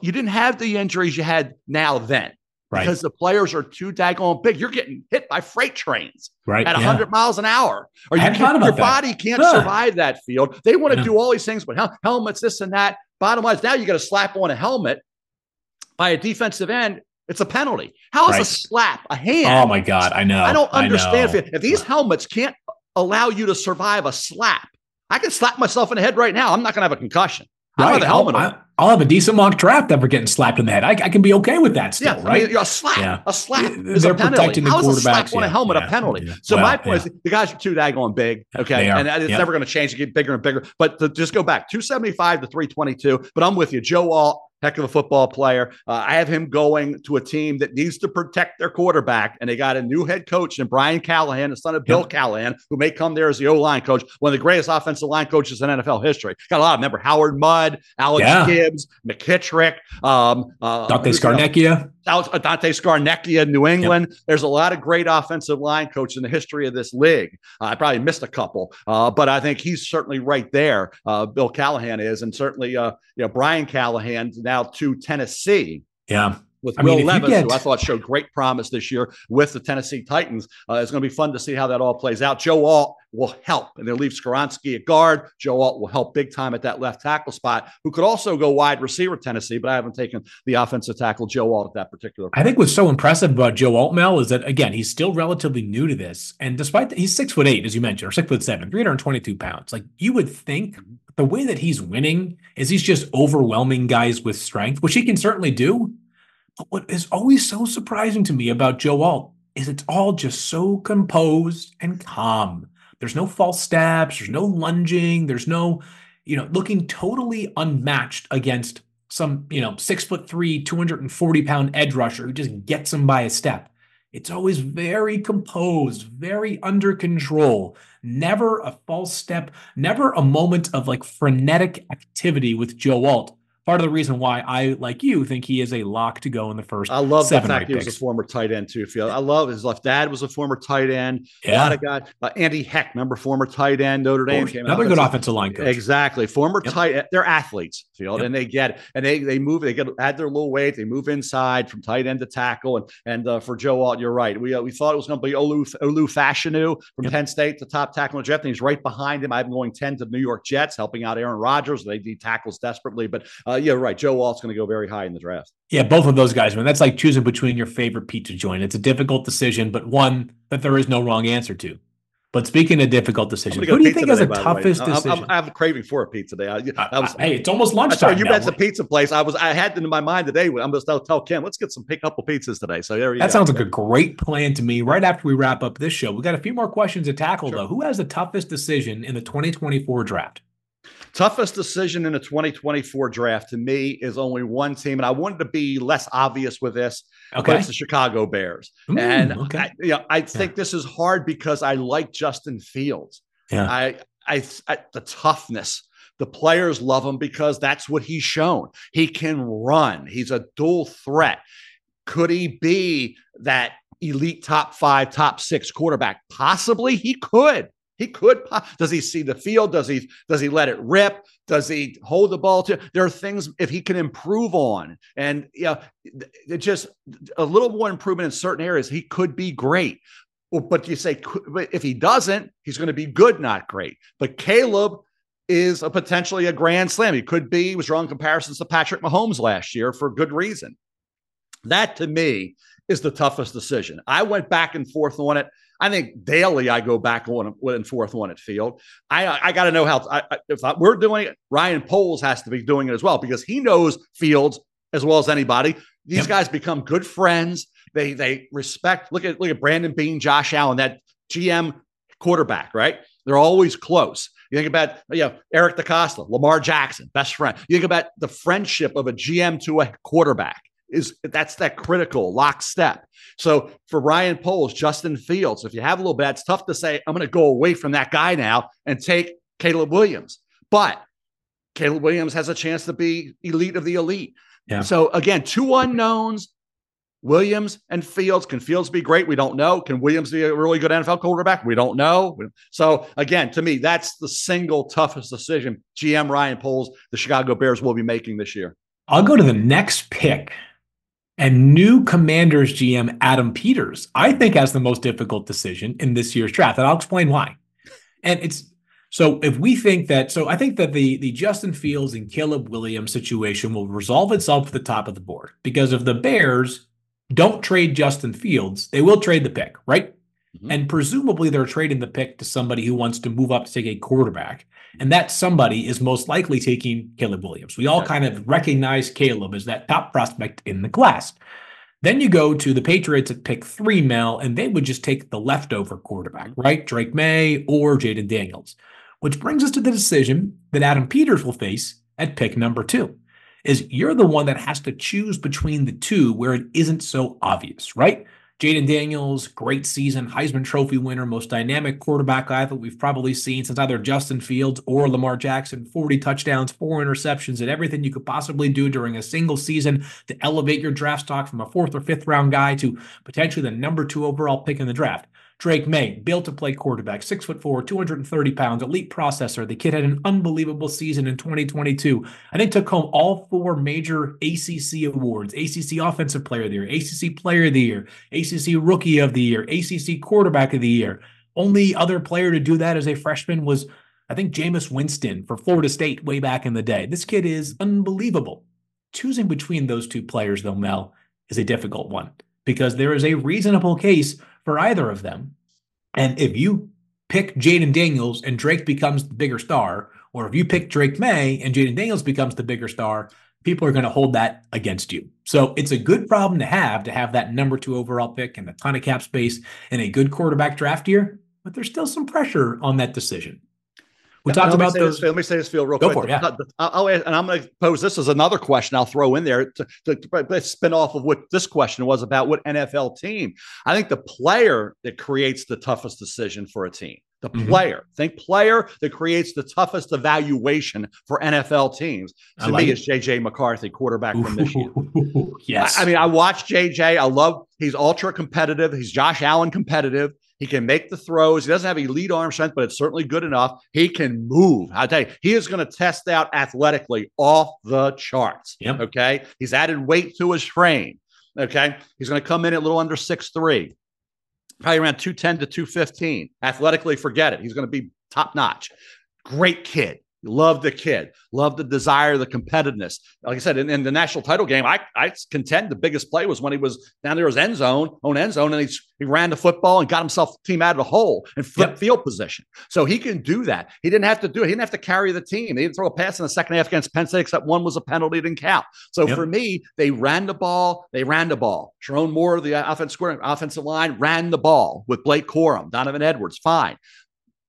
You didn't have the injuries you had now then. Right. Because the players are too daggone big. You're getting hit by freight trains right, at 100 yeah. miles an hour. Or you can't, your body can't huh. survive that field. They want to yeah. do all these things, but hel- helmets, this and that. Bottom line is now you got to slap on a helmet by a defensive end. It's a penalty. How is right. a slap, a hand? Oh my God, I know. I don't understand. I if, if these helmets can't allow you to survive a slap, I can slap myself in the head right now. I'm not going to have a concussion. Right. I have a helmet I'll, I'll, have a decent mock draft ever getting slapped in the head. I, I can be okay with that still, yeah, right? I mean, a slap, yeah. a slap is They're a penalty. How is a slap on a helmet a penalty? So well, my point is the guys are too daggone big, okay, and it's never going to change. to get bigger and bigger. But to just go back, 275 to 322. But I'm with you, Joe Alt heck of a football player. Uh, I have him going to a team that needs to protect their quarterback, and they got a new head coach in Brian Callahan, the son of Bill. Callahan, who may come there as the O line coach, one of the greatest offensive line coaches in NFL history. Got a lot. Of, remember Howard Mudd, Alex yeah. Gibbs, McKittrick, um, uh, Dante Scarnecchia. Dante Scarnecchia, in New England. Yep. There's a lot of great offensive line coaches in the history of this league. Uh, I probably missed a couple, uh, but I think he's certainly right there. Uh, Bill Callahan is, and certainly uh, you know Brian Callahan now to Tennessee. Yeah with I Will mean, Levis, get... who I thought showed great promise this year with the Tennessee Titans. Uh, it's going to be fun to see how that all plays out. Joe Alt will help, and they'll leave Skoronski at guard. Joe Alt will help big time at that left tackle spot, who could also go wide receiver Tennessee, but I haven't taken the offensive tackle Joe Alt at that particular. Point. I think what's so impressive about Joe Alt Mel is that again he's still relatively new to this, and despite that, he's six foot eight, as you mentioned, or six foot seven, three hundred twenty two pounds. Like you would think. The way that he's winning is he's just overwhelming guys with strength, which he can certainly do but what is always so surprising to me about Joe Alt is it's all just so composed and calm. There's no false steps, there's no lunging, there's no, you know, looking totally unmatched against some, you know, six foot three, 240 pound edge rusher who just gets him by a step. It's always very composed, very under control. Never a false step, never a moment of like frenetic activity with Joe Alt part of the reason why I, like you, think he is a lock to go in the first. I love the fact he was a former tight end too. Phil, I love his left dad was a former tight end. Yeah. A lot of guys. Uh, Andy Heck, remember former tight end Notre Dame. Came Another good offensive line coach. Exactly, former yep. tight. They're athletes, Field, yep. and they get and they they move. They get add their little weight. They move inside from tight end to tackle. And and uh, for Joe Alt, you're right. We uh, we thought it was going to be Olu Olu Fashanu from yep. Penn State, the top tackle in the and he's right behind him. I'm going ten to New York Jets, helping out Aaron Rodgers. They need tackles desperately, but uh, Uh, yeah, right. Joe Alt going to go very high in the draft. Yeah, both of those guys, man. That's like choosing between your favorite pizza joint. It's a difficult decision, but one that there is no wrong answer to. But speaking of difficult decisions, who do you think is the toughest decision? I'm, I'm, I have a craving for a pizza today. I, uh, I was, hey, it's almost lunchtime. you bet the pizza place. I was I had it in my mind today. I'm going to tell Ken, let's get some pick couple pizzas today. So there you that go. sounds like a great plan to me. Right after we wrap up this show, we got a few more questions to tackle sure. though. Who has the toughest decision in the 2024 draft? Toughest decision in the 2024 draft to me is only one team, and I wanted to be less obvious with this. Okay, but it's the Chicago Bears, mm, and okay. I, you know, I think yeah. this is hard because I like Justin Fields. Yeah, I, I, I, the toughness. The players love him because that's what he's shown. He can run. He's a dual threat. Could he be that elite top five, top six quarterback? Possibly he could. He could. Does he see the field? Does he does he let it rip? Does he hold the ball to? There are things if he can improve on, and yeah, it just a little more improvement in certain areas. He could be great. But you say if he doesn't, he's going to be good, not great. But Caleb is a potentially a grand slam. He could be. He was drawing comparisons to Patrick Mahomes last year for good reason. That to me is the toughest decision. I went back and forth on it. I think daily I go back on and forth on it. Field. I I got to know how. I, if I, we're doing it, Ryan Poles has to be doing it as well because he knows Fields as well as anybody. These yep. guys become good friends. They they respect. Look at look at Brandon Beane, Josh Allen, that GM quarterback. Right, they're always close. You think about you know Eric DeCosta, Lamar Jackson, best friend. You think about the friendship of a GM to a quarterback is that's that critical lockstep. So for Ryan Poles, Justin Fields, if you have a little bit, it's tough to say, I'm going to go away from that guy now and take Caleb Williams. But Caleb Williams has a chance to be elite of the elite. Yeah. So again, two unknowns, Williams and Fields. Can Fields be great? We don't know. Can Williams be a really good NFL quarterback? We don't know. So again, to me, that's the single toughest decision GM Ryan Poles, the Chicago Bears will be making this year. I'll go to the next pick and new Commanders GM Adam Peters, I think, has the most difficult decision in this year's draft. And I'll explain why. And it's so if we think that, so I think that the the Justin Fields and Caleb Williams situation will resolve itself at the top of the board because if the Bears don't trade Justin Fields, they will trade the pick, right? Mm-hmm. And presumably they're trading the pick to somebody who wants to move up to take a quarterback. And that somebody is most likely taking Caleb Williams. We all kind of recognize Caleb as that top prospect in the class. Then you go to the Patriots at pick three, Mel, and they would just take the leftover quarterback, right? Drake Maye or Jayden Daniels, which brings us to the decision that Adam Peters will face at pick number two. Is you're the one that has to choose between the two where it isn't so obvious, right? Jayden Daniels, great season, Heisman Trophy winner, most dynamic quarterback I think we've probably seen since either Justin Fields or Lamar Jackson. 40 touchdowns, four interceptions, and everything you could possibly do during a single season to elevate your draft stock from a fourth or fifth round guy to potentially the number two overall pick in the draft. Drake Maye, built to play quarterback, six foot four, 230 pounds, elite processor. The kid had an unbelievable season in 2022. I think took home all four major ACC awards ACC Offensive Player of the Year, ACC Player of the Year, ACC Rookie of the Year, ACC Quarterback of the Year. Only other player to do that as a freshman was, I think, Jameis Winston for Florida State way back in the day. This kid is unbelievable. Choosing between those two players, though, Mel, is a difficult one because there is a reasonable case for either of them. And if you pick Jayden Daniels and Drake becomes the bigger star, or if you pick Drake Maye and Jayden Daniels becomes the bigger star, people are going to hold that against you. So it's a good problem to have to have that number two overall pick and a ton of cap space and a good quarterback draft year, but there's still some pressure on that decision. We talked about those. This, let me say this, Phil, real Go quick. For it, yeah. I'll, and I'm going to pose this as another question I'll throw in there to, to, to spin off of what this question was about what NFL team. I think the player that creates the toughest decision for a team, the mm-hmm. player, think player that creates the toughest evaluation for NFL teams. To like me, is JJ McCarthy, quarterback from Michigan. yes. I, I mean, I watch JJ. I love, he's ultra competitive. He's Josh Allen competitive. He can make the throws. He doesn't have elite arm strength, but it's certainly good enough. He can move. I tell you, he is going to test out athletically off the charts. Yep. Okay. He's added weight to his frame. Okay. He's going to come in at a little under six three, probably around 210 to 215. Athletically, forget it. He's going to be top notch. Great kid. Love the kid, love the desire, the competitiveness. Like I said, in, in, the national title game, I, I contend the biggest play was when he was down there his end zone, own end zone, and he, he ran the football and got himself team out of the hole and flip yep. field position. So he can do that. He didn't have to do it. He didn't have to carry the team. They didn't throw a pass in the second half against Penn State, except one was a penalty, didn't count. So yep. for me, they ran the ball. They ran the ball. Sherrone Moore, the uh, offense offensive line, ran the ball with Blake Corum, Donovan Edwards, fine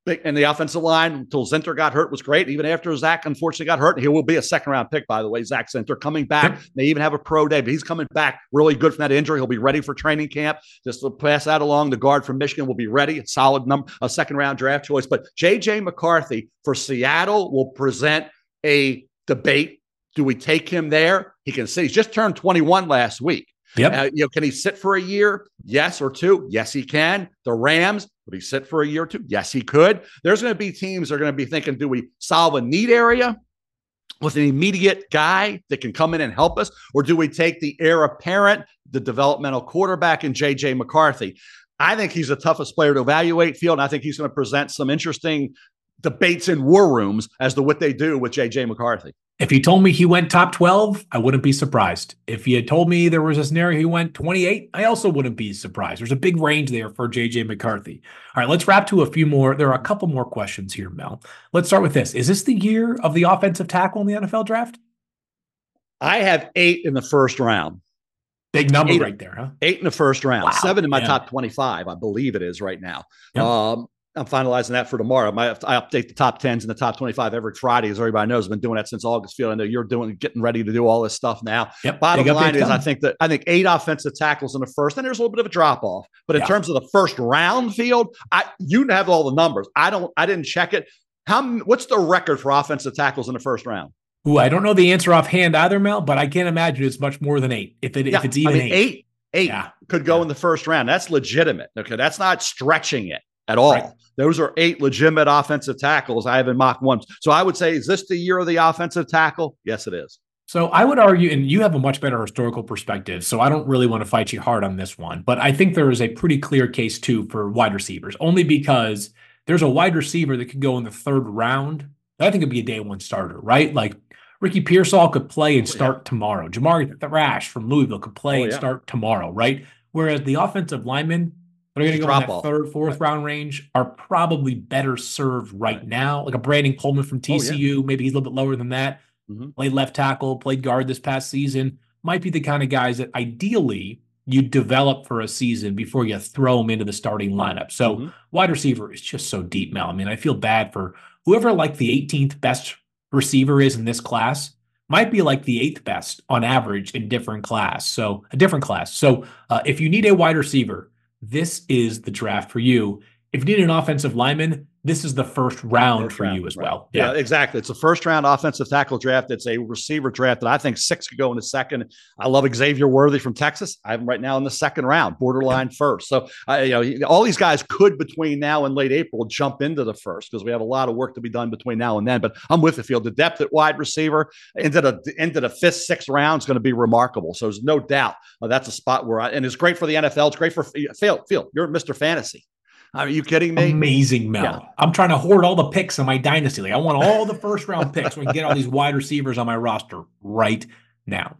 and the offensive line until Zinter got hurt was great. Even after Zach unfortunately got hurt, he will be a second round pick, by the way. Zach Zinter coming back. Yep. They even have a pro day, but he's coming back really good from that injury. He'll be ready for training camp. Just to pass that along. The guard from Michigan will be ready. A solid number, a second round draft choice. But JJ McCarthy for Seattle will present a debate. Do we take him there? He can see he's just turned 21 last week. Yep. Uh, you know, can he sit for a year? Yes or two? Yes, he can. The Rams, Could he sit for a year or two? Yes, he could. There's going to be teams that are going to be thinking, do we solve a need area with an immediate guy that can come in and help us? Or do we take the heir apparent, the developmental quarterback, and JJ McCarthy? I think he's the toughest player to evaluate field. And I think he's going to present some interesting debates in war rooms as to what they do with JJ McCarthy. If you told me he went top 12, I wouldn't be surprised. If you had told me there was a scenario he went 28, I also wouldn't be surprised. There's a big range there for JJ McCarthy. All right, let's wrap to a few more. There are a couple more questions here, Mel. Let's start with this. Is this the year of the offensive tackle in the NFL draft? I have eight in the first round. Big number eight, right there, huh? Eight in the first round, wow. seven in my yeah. top 25, I believe it is right now. Um, I'm finalizing that for tomorrow. I, I update the top tens and the top 25 every Friday, as everybody knows. I've been doing that since August field. I know you're doing, getting ready to do all this stuff now. Yep. Bottom line is, I think that I think eight offensive tackles in the first, and there's a little bit of a drop off. But in yeah. terms of the first round field, I you have all the numbers. I don't. I didn't check it. How? What's the record for offensive tackles in the first round? Ooh, I don't know the answer offhand either, Mel, but I can't imagine it's much more than eight. If it yeah, if it's even I mean, eight. eight eight yeah. could go yeah. in the first round. That's legitimate. Okay. That's not stretching it at all. Right. Those are eight legitimate offensive tackles I have in mock ones. So I would say, is this the year of the offensive tackle? Yes, it is. So I would argue, and you have a much better historical perspective. So I don't really want to fight you hard on this one, but I think there is a pretty clear case too for wide receivers, only because there's a wide receiver that could go in the third round. I think it'd be a day one starter, right? Like Ricky Pearsall could play and oh, start yeah. tomorrow. Jamari Thrash from Louisville could play oh, and start tomorrow, right? Whereas the offensive linemen, that are going to go in that off. third, fourth round range are probably better served right now. Like a Brandon Coleman from TCU, oh, yeah. maybe he's a little bit lower than that. Mm-hmm. Played left tackle, played guard this past season. Might be the kind of guys that ideally you develop for a season before you throw them into the starting lineup. So mm-hmm. wide receiver is just so deep, Mel. I mean, I feel bad for whoever like the 18th best receiver is in this class might be like the eighth best on average in different class. So a different class. So uh, if you need a wide receiver, this is the draft for you. If you need an offensive lineman, this is the first round first for round, you as right. well. Yeah. yeah. exactly. It's a first round offensive tackle draft. It's a receiver draft that I think six could go in the second. I love Xavier Worthy from Texas. I have him right now in the second round, borderline first. So, uh, you know, all these guys could between now and late April jump into the first because we have a lot of work to be done between now and then. But I'm with the field. The depth at wide receiver into the into the fifth, sixth round is going to be remarkable. So there's no doubt uh, that's a spot where I, and it's great for the NFL. It's great for Phil. Phil, you're Mr. Fantasy. Are you kidding me? Amazing, Mel. Yeah. I'm trying to hoard all the picks in my dynasty league. I want all the first round picks so I can get all these wide receivers on my roster right now.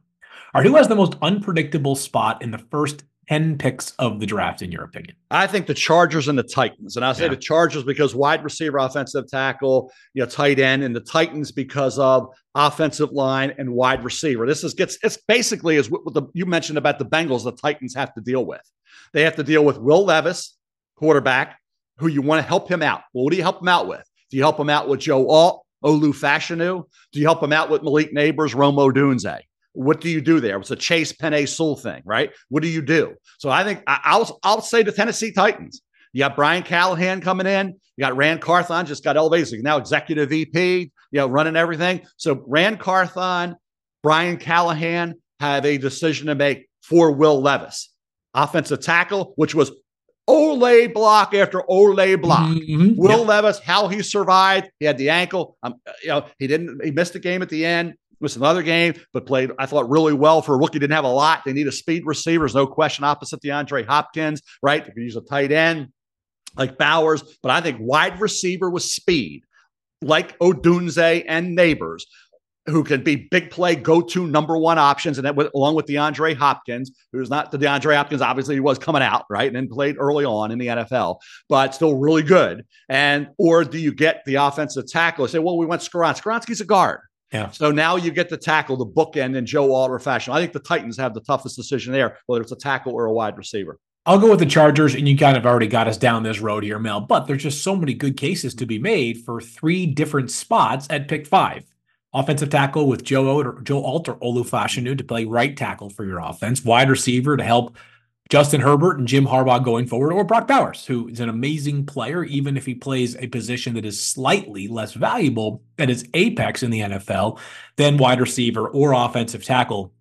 All right, who has the most unpredictable spot in the first 10 picks of the draft, in your opinion? I think the Chargers and the Titans. And I'll say yeah. the Chargers because wide receiver, offensive tackle, you know, tight end, and the Titans because of offensive line and wide receiver. This is gets it's basically as what the you mentioned about the Bengals, the Titans have to deal with. They have to deal with Will Levis, quarterback who you want to help him out. Well, what do you help him out with? Do you help him out with Joe Alt, Olu Fashanu? Do you help him out with Malik Nabers, Rome Odunze? What do you do there? It's a Chase Penei Sewell thing, right? What do you do? So I think I, will I'll say the Tennessee Titans. You got Brian Callahan coming in. You got Ran Carthon just got elevated. He's now executive VP, you know, running everything. So Ran Carthon, Brian Callahan have a decision to make for Will Levis. Offensive tackle, which was Ole block after Ole block. Mm-hmm. Will yep. Levis, how he survived. He had the ankle. Um, you know, he didn't. He missed a game at the end. It was another game, but played. I thought really well for a rookie. Didn't have a lot. They need a speed receiver. no question. Opposite DeAndre Hopkins, right? They could use a tight end like Bowers, but I think wide receiver with speed, like Odunze and Nabers, who can be big play, go to number one options, and then with, along with DeAndre Hopkins, who's not the DeAndre Hopkins, obviously he was coming out right and then played early on in the NFL, but still really good. And or do you get the offensive tackle say, well, we went Skoronski. Skoronski's a guard. Yeah. So now you get the tackle, the bookend in Joe Alt or Fashanu. I think the Titans have the toughest decision there, whether it's a tackle or a wide receiver. I'll go with the Chargers, and you kind of already got us down this road here, Mel. But there's just so many good cases to be made for three different spots at pick five offensive tackle with Joe or Joe Alt or Olu Fashanu to play right tackle for your offense, wide receiver to help Justin Herbert and Jim Harbaugh going forward, or Brock Bowers, who is an amazing player, even if he plays a position that is slightly less valuable at his apex in the NFL than wide receiver or offensive tackle.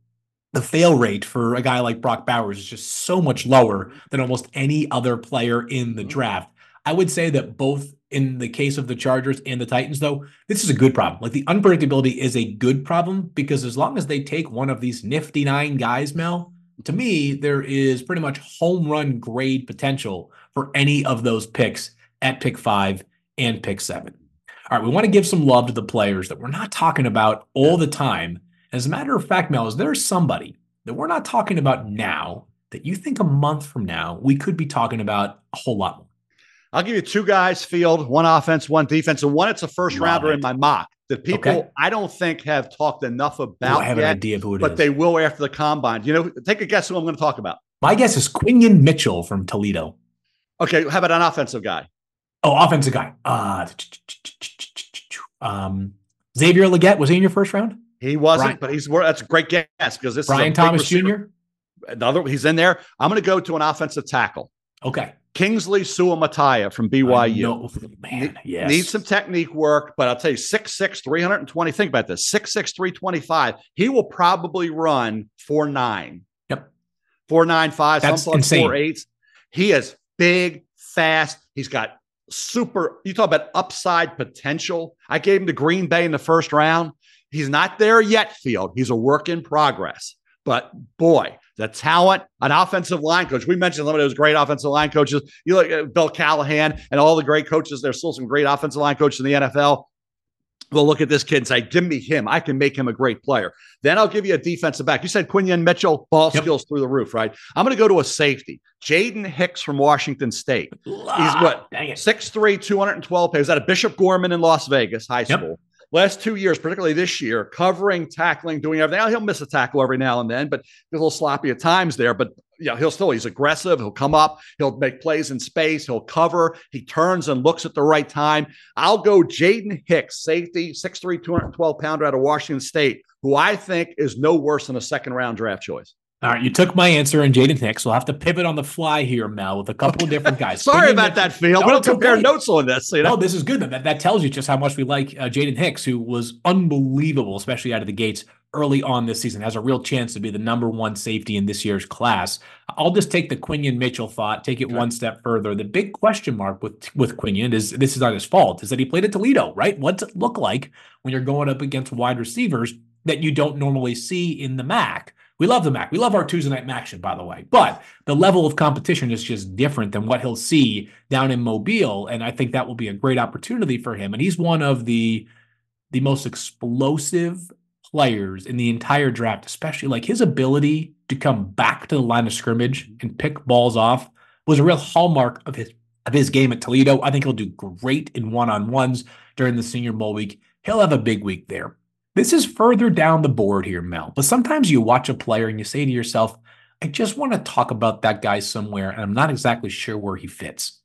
The fail rate for a guy like Brock Bowers is just so much lower than almost any other player in the mm-hmm. draft. I would say that both in the case of the Chargers and the Titans, though, this is a good problem. Like the unpredictability is a good problem because as long as they take one of these nifty nine guys, Mel, to me, there is pretty much home run grade potential for any of those picks at pick five and pick seven. All right, we want to give some love to the players that we're not talking about all the time. As a matter of fact, Mel, is there somebody that we're not talking about now that you think a month from now we could be talking about a whole lot more? I'll give you two guys field, one offense, one defense, and one it's a first Love rounder it. in my mock that people okay. I don't think have talked enough about. Ooh, I have yet, an idea of who it but is. they will after the combine. You know, take a guess who I'm going to talk about. My guess is Quinyon Mitchell from Toledo. Okay, how about an offensive guy? Oh, offensive guy. Uh, um, Xavier Legette was he in your first round? He wasn't, Brian, but he's that's a great guess because this Brian is Thomas Jr. Another, he's in there. I'm going to go to an offensive tackle. Okay. Kingsley Suamataia from BYU. Know, man, yes. Needs some technique work, but I'll tell you, 6'6, 320. Think about this 6'6, 325. He will probably run 4'9. Yep. 4'9'5, That's some insane. 4'8. He is big, fast. He's got super, you talk about upside potential. I gave him to Green Bay in the first round. He's not there yet, Field. He's a work in progress. But boy, the talent, an offensive line coach. We mentioned some of those great offensive line coaches. You look at Bill Callahan and all the great coaches. There's still some great offensive line coaches in the NFL. We'll look at this kid and say, give me him. I can make him a great player. Then I'll give you a defensive back. You said Quinyon Mitchell, ball yep. skills through the roof, right? I'm going to go to a safety. Jaden Hicks from Washington State. He's what? 6'3, 212 pounds. Is that a Bishop Gorman in Las Vegas High School? Yep last two years, particularly this year, covering, tackling, doing everything. Now, he'll miss a tackle every now and then, but he's a little sloppy at times there. But yeah, he'll still, he's aggressive. He'll come up, he'll make plays in space, he'll cover, he turns and looks at the right time. I'll go Jaden Hicks, safety, 6'3, 212 pounder out of Washington State, who I think is no worse than a second round draft choice. All right, you took my answer and Jaden Hicks. We'll have to pivot on the fly here, Mel, with a couple of different guys. Sorry about that, Phil. No, we don't compare okay. notes on this. You know? No, this is good. That, that tells you just how much we like uh, Jaden Hicks, who was unbelievable, especially out of the gates early on this season. Has a real chance to be the number one safety in this year's class. I'll just take the Quinyon Mitchell thought, take it okay. one step further. The big question mark with with Quinyon is this is not his fault, is that he played at Toledo, right? What's it look like when you're going up against wide receivers that you don't normally see in the MAC? We love the MAC. We love our Tuesday night action, by the way. But the level of competition is just different than what he'll see down in Mobile, and I think that will be a great opportunity for him. And he's one of the the most explosive players in the entire draft, especially like his ability to come back to the line of scrimmage and pick balls off was a real hallmark of his of his game at Toledo. I think he'll do great in one-on-ones during the Senior Bowl week. He'll have a big week there. This is further down the board here, Mel. But sometimes you watch a player and you say to yourself, I just want to talk about that guy somewhere, and I'm not exactly sure where he fits.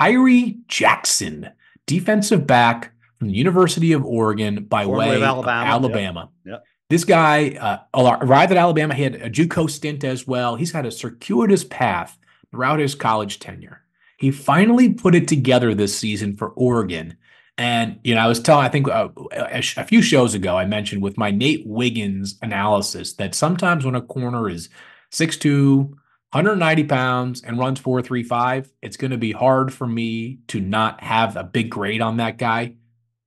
Khyree Jackson, defensive back from the University of Oregon by Formerly way of Alabama. Alabama. Yep. Yep. This guy uh, arrived at Alabama. He had a JUCO stint as well. He's had a circuitous path throughout his college tenure. He finally put it together this season for Oregon and, you know, I was telling, I think uh, a, a, few shows ago, I mentioned with my Nate Wiggins analysis that sometimes when a corner is 6'2, 190 pounds and runs 435, it's going to be hard for me to not have a big grade on that guy.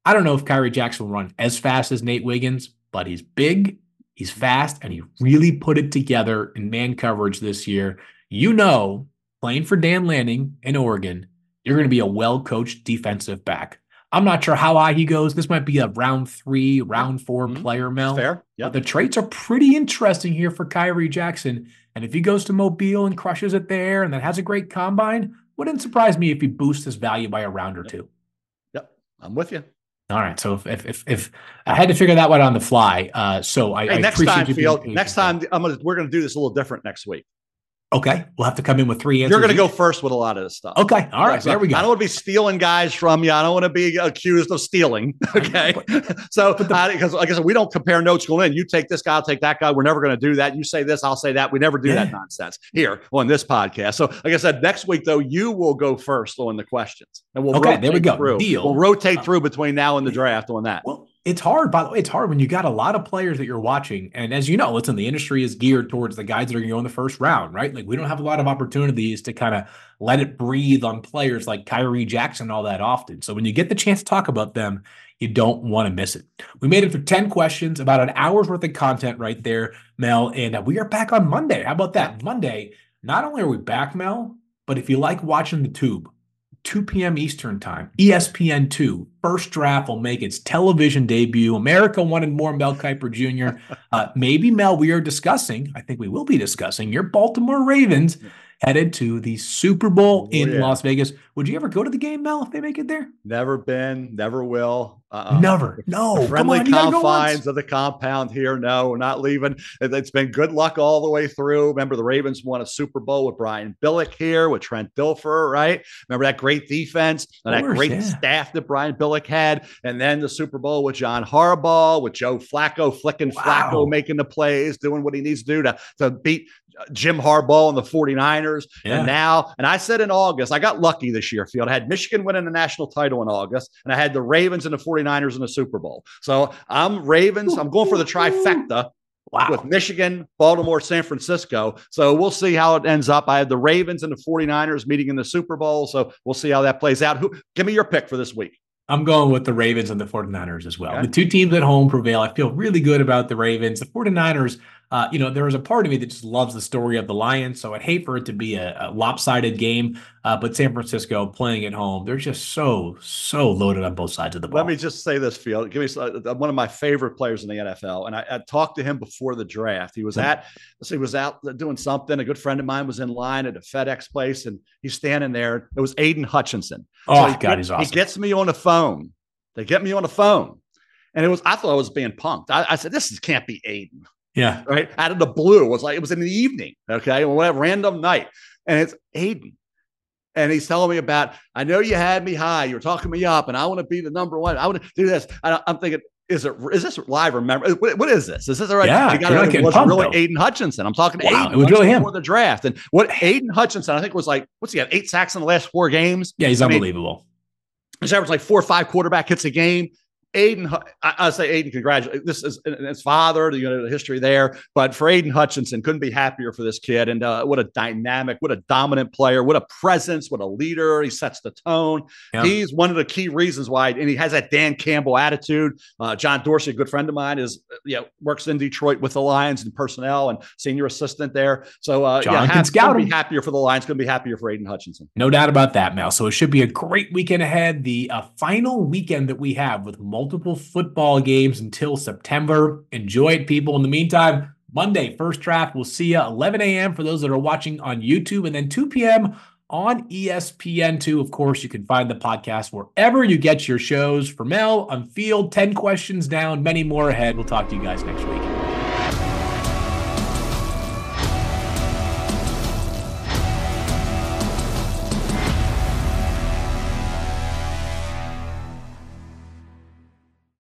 I don't know if Khyree Jackson will run as fast as Nate Wiggins, but he's big, he's fast, and he really put it together in man coverage this year. You know, playing for Dan Lanning in Oregon, you're going to be a well coached defensive back. I'm not sure how high he goes. This might be a round three, round 4 mm-hmm. player, Mel. Fair. Yeah. The traits are pretty interesting here for Khyree Jackson. And if he goes to Mobile and crushes it there and then has a great combine, wouldn't surprise me if he boosts his value by a round or two. Yep. I'm with you. All right. So if if if, if I had to figure that one on the fly, uh, so I, hey, I next time, Field. Next time, I'm gonna we're gonna do this a little different next week. Okay, we'll have to come in with three answers. You're going to go first with a lot of this stuff. Okay, all right, so there we go. I don't want to be stealing guys from you. I don't want to be accused of stealing. Okay, so because like I said, we don't compare notes going in. You take this guy, I'll take that guy. We're never going to do that. You say this, I'll say that. We never do yeah. that nonsense here on this podcast. So, like I said, next week though, you will go first on the questions, and we'll okay. There we go. Through. Deal. We'll rotate uh, through between now and the draft on that. Well, It's hard, by the way. It's hard when you got a lot of players that you're watching. And as you know, listen, the industry is geared towards the guys that are going to go in the first round, right? Like we don't have a lot of opportunities to kind of let it breathe on players like Khyree Jackson all that often. So when you get the chance to talk about them, you don't want to miss it. We made it for 10 questions, about an hour's worth of content right there, Mel. And uh, we are back on Monday. How about that? Monday, not only are we back, Mel, but if you like watching the tube, 2 p.m. Eastern Time, ESPN2, first draft will make its television debut. America wanted more Mel Kiper Jr. Uh, maybe, Mel, we are discussing, I think we will be discussing your Baltimore Ravens headed to the Super Bowl oh, in yeah. Las Vegas. Would you ever go to the game, Mel, if they make it there? Never been, never will. Uh-uh. Never. No. The friendly on, confines of the compound here. No, we're not leaving. It's been good luck all the way through. Remember, the Ravens won a Super Bowl with Brian Billick here, with Trent Dilfer, right? Remember that great defense and that great yeah. staff that Brian Billick had. And then the Super Bowl with John Harbaugh, with Joe Flacco flicking wow. Flacco, making the plays, doing what he needs to do to, to beat Jim Harbaugh and the 49ers. Yeah. And now, and I said in August, I got lucky this year, Field. I had Michigan winning the national title in August, and I had the Ravens and the 49ers in the Super Bowl. So I'm Ravens. I'm going for the trifecta. Wow. With Michigan, Baltimore, San Francisco. So we'll see how it ends up. I have the Ravens and the 49ers meeting in the Super Bowl. So we'll see how that plays out. Who give me your pick for this week? I'm going with the Ravens and the 49ers as well. Okay. The two teams at home prevail. I feel really good about the Ravens. The 49ers uh, you know, there is a part of me that just loves the story of the Lions. So I'd hate for it to be a, a lopsided game. Uh, but San Francisco playing at home, they're just so, so loaded on both sides of the ball. Let me just say this, Field. Give me uh, one of my favorite players in the NFL. And I, I talked to him before the draft. He was mm-hmm. at, he was out doing something. A good friend of mine was in line at a FedEx place and he's standing there. It was Aidan Hutchinson. Oh, so God, he's awesome. He gets me on the phone. They get me on the phone. And it was, I thought I was being punked. I, I said, this is, can't be Aidan. Yeah. Right. Out of the blue. It was like it was in the evening. Okay. Whatever random night. And it's Aidan. And he's telling me about, I know you had me high. You're talking me up, and I want to be the number one. I want to do this. I, am thinking, is it is this live? Remember what, what is this? Is this all right? Yeah, you got it was really though. Aidan Hutchinson. I'm talking to wow, Aidan. It was really him for the draft. And what Aidan Hutchinson, I think, was like, what's he got? Eight sacks in the last four games. Yeah, he's I unbelievable. Mean, he's averaged like four or five quarterback hits a game. Aidan, I, I say Aidan, congratulate. This is his father, you know, the history there. But for Aidan Hutchinson, couldn't be happier for this kid. And uh, what a dynamic, what a dominant player, what a presence, what a leader. He sets the tone. Yeah. He's one of the key reasons why, and he has that Dan Campbell attitude. Uh, John Dorsey, a good friend of mine, is you know works in Detroit with the Lions and personnel and senior assistant there. So uh, John yeah, can scout be happier for the Lions. Going to be happier for Aidan Hutchinson. No doubt about that, Mel. So it should be a great weekend ahead. The uh, final weekend that we have with multiple football games until September. Enjoy it, people. In the meantime, Monday, first draft. We'll see you 11 a.m. for those that are watching on YouTube, and then 2 p.m. on ESPN2. Of course, you can find the podcast wherever you get your shows. For Mel, on field, 10 questions down, many more ahead. We'll talk to you guys next week.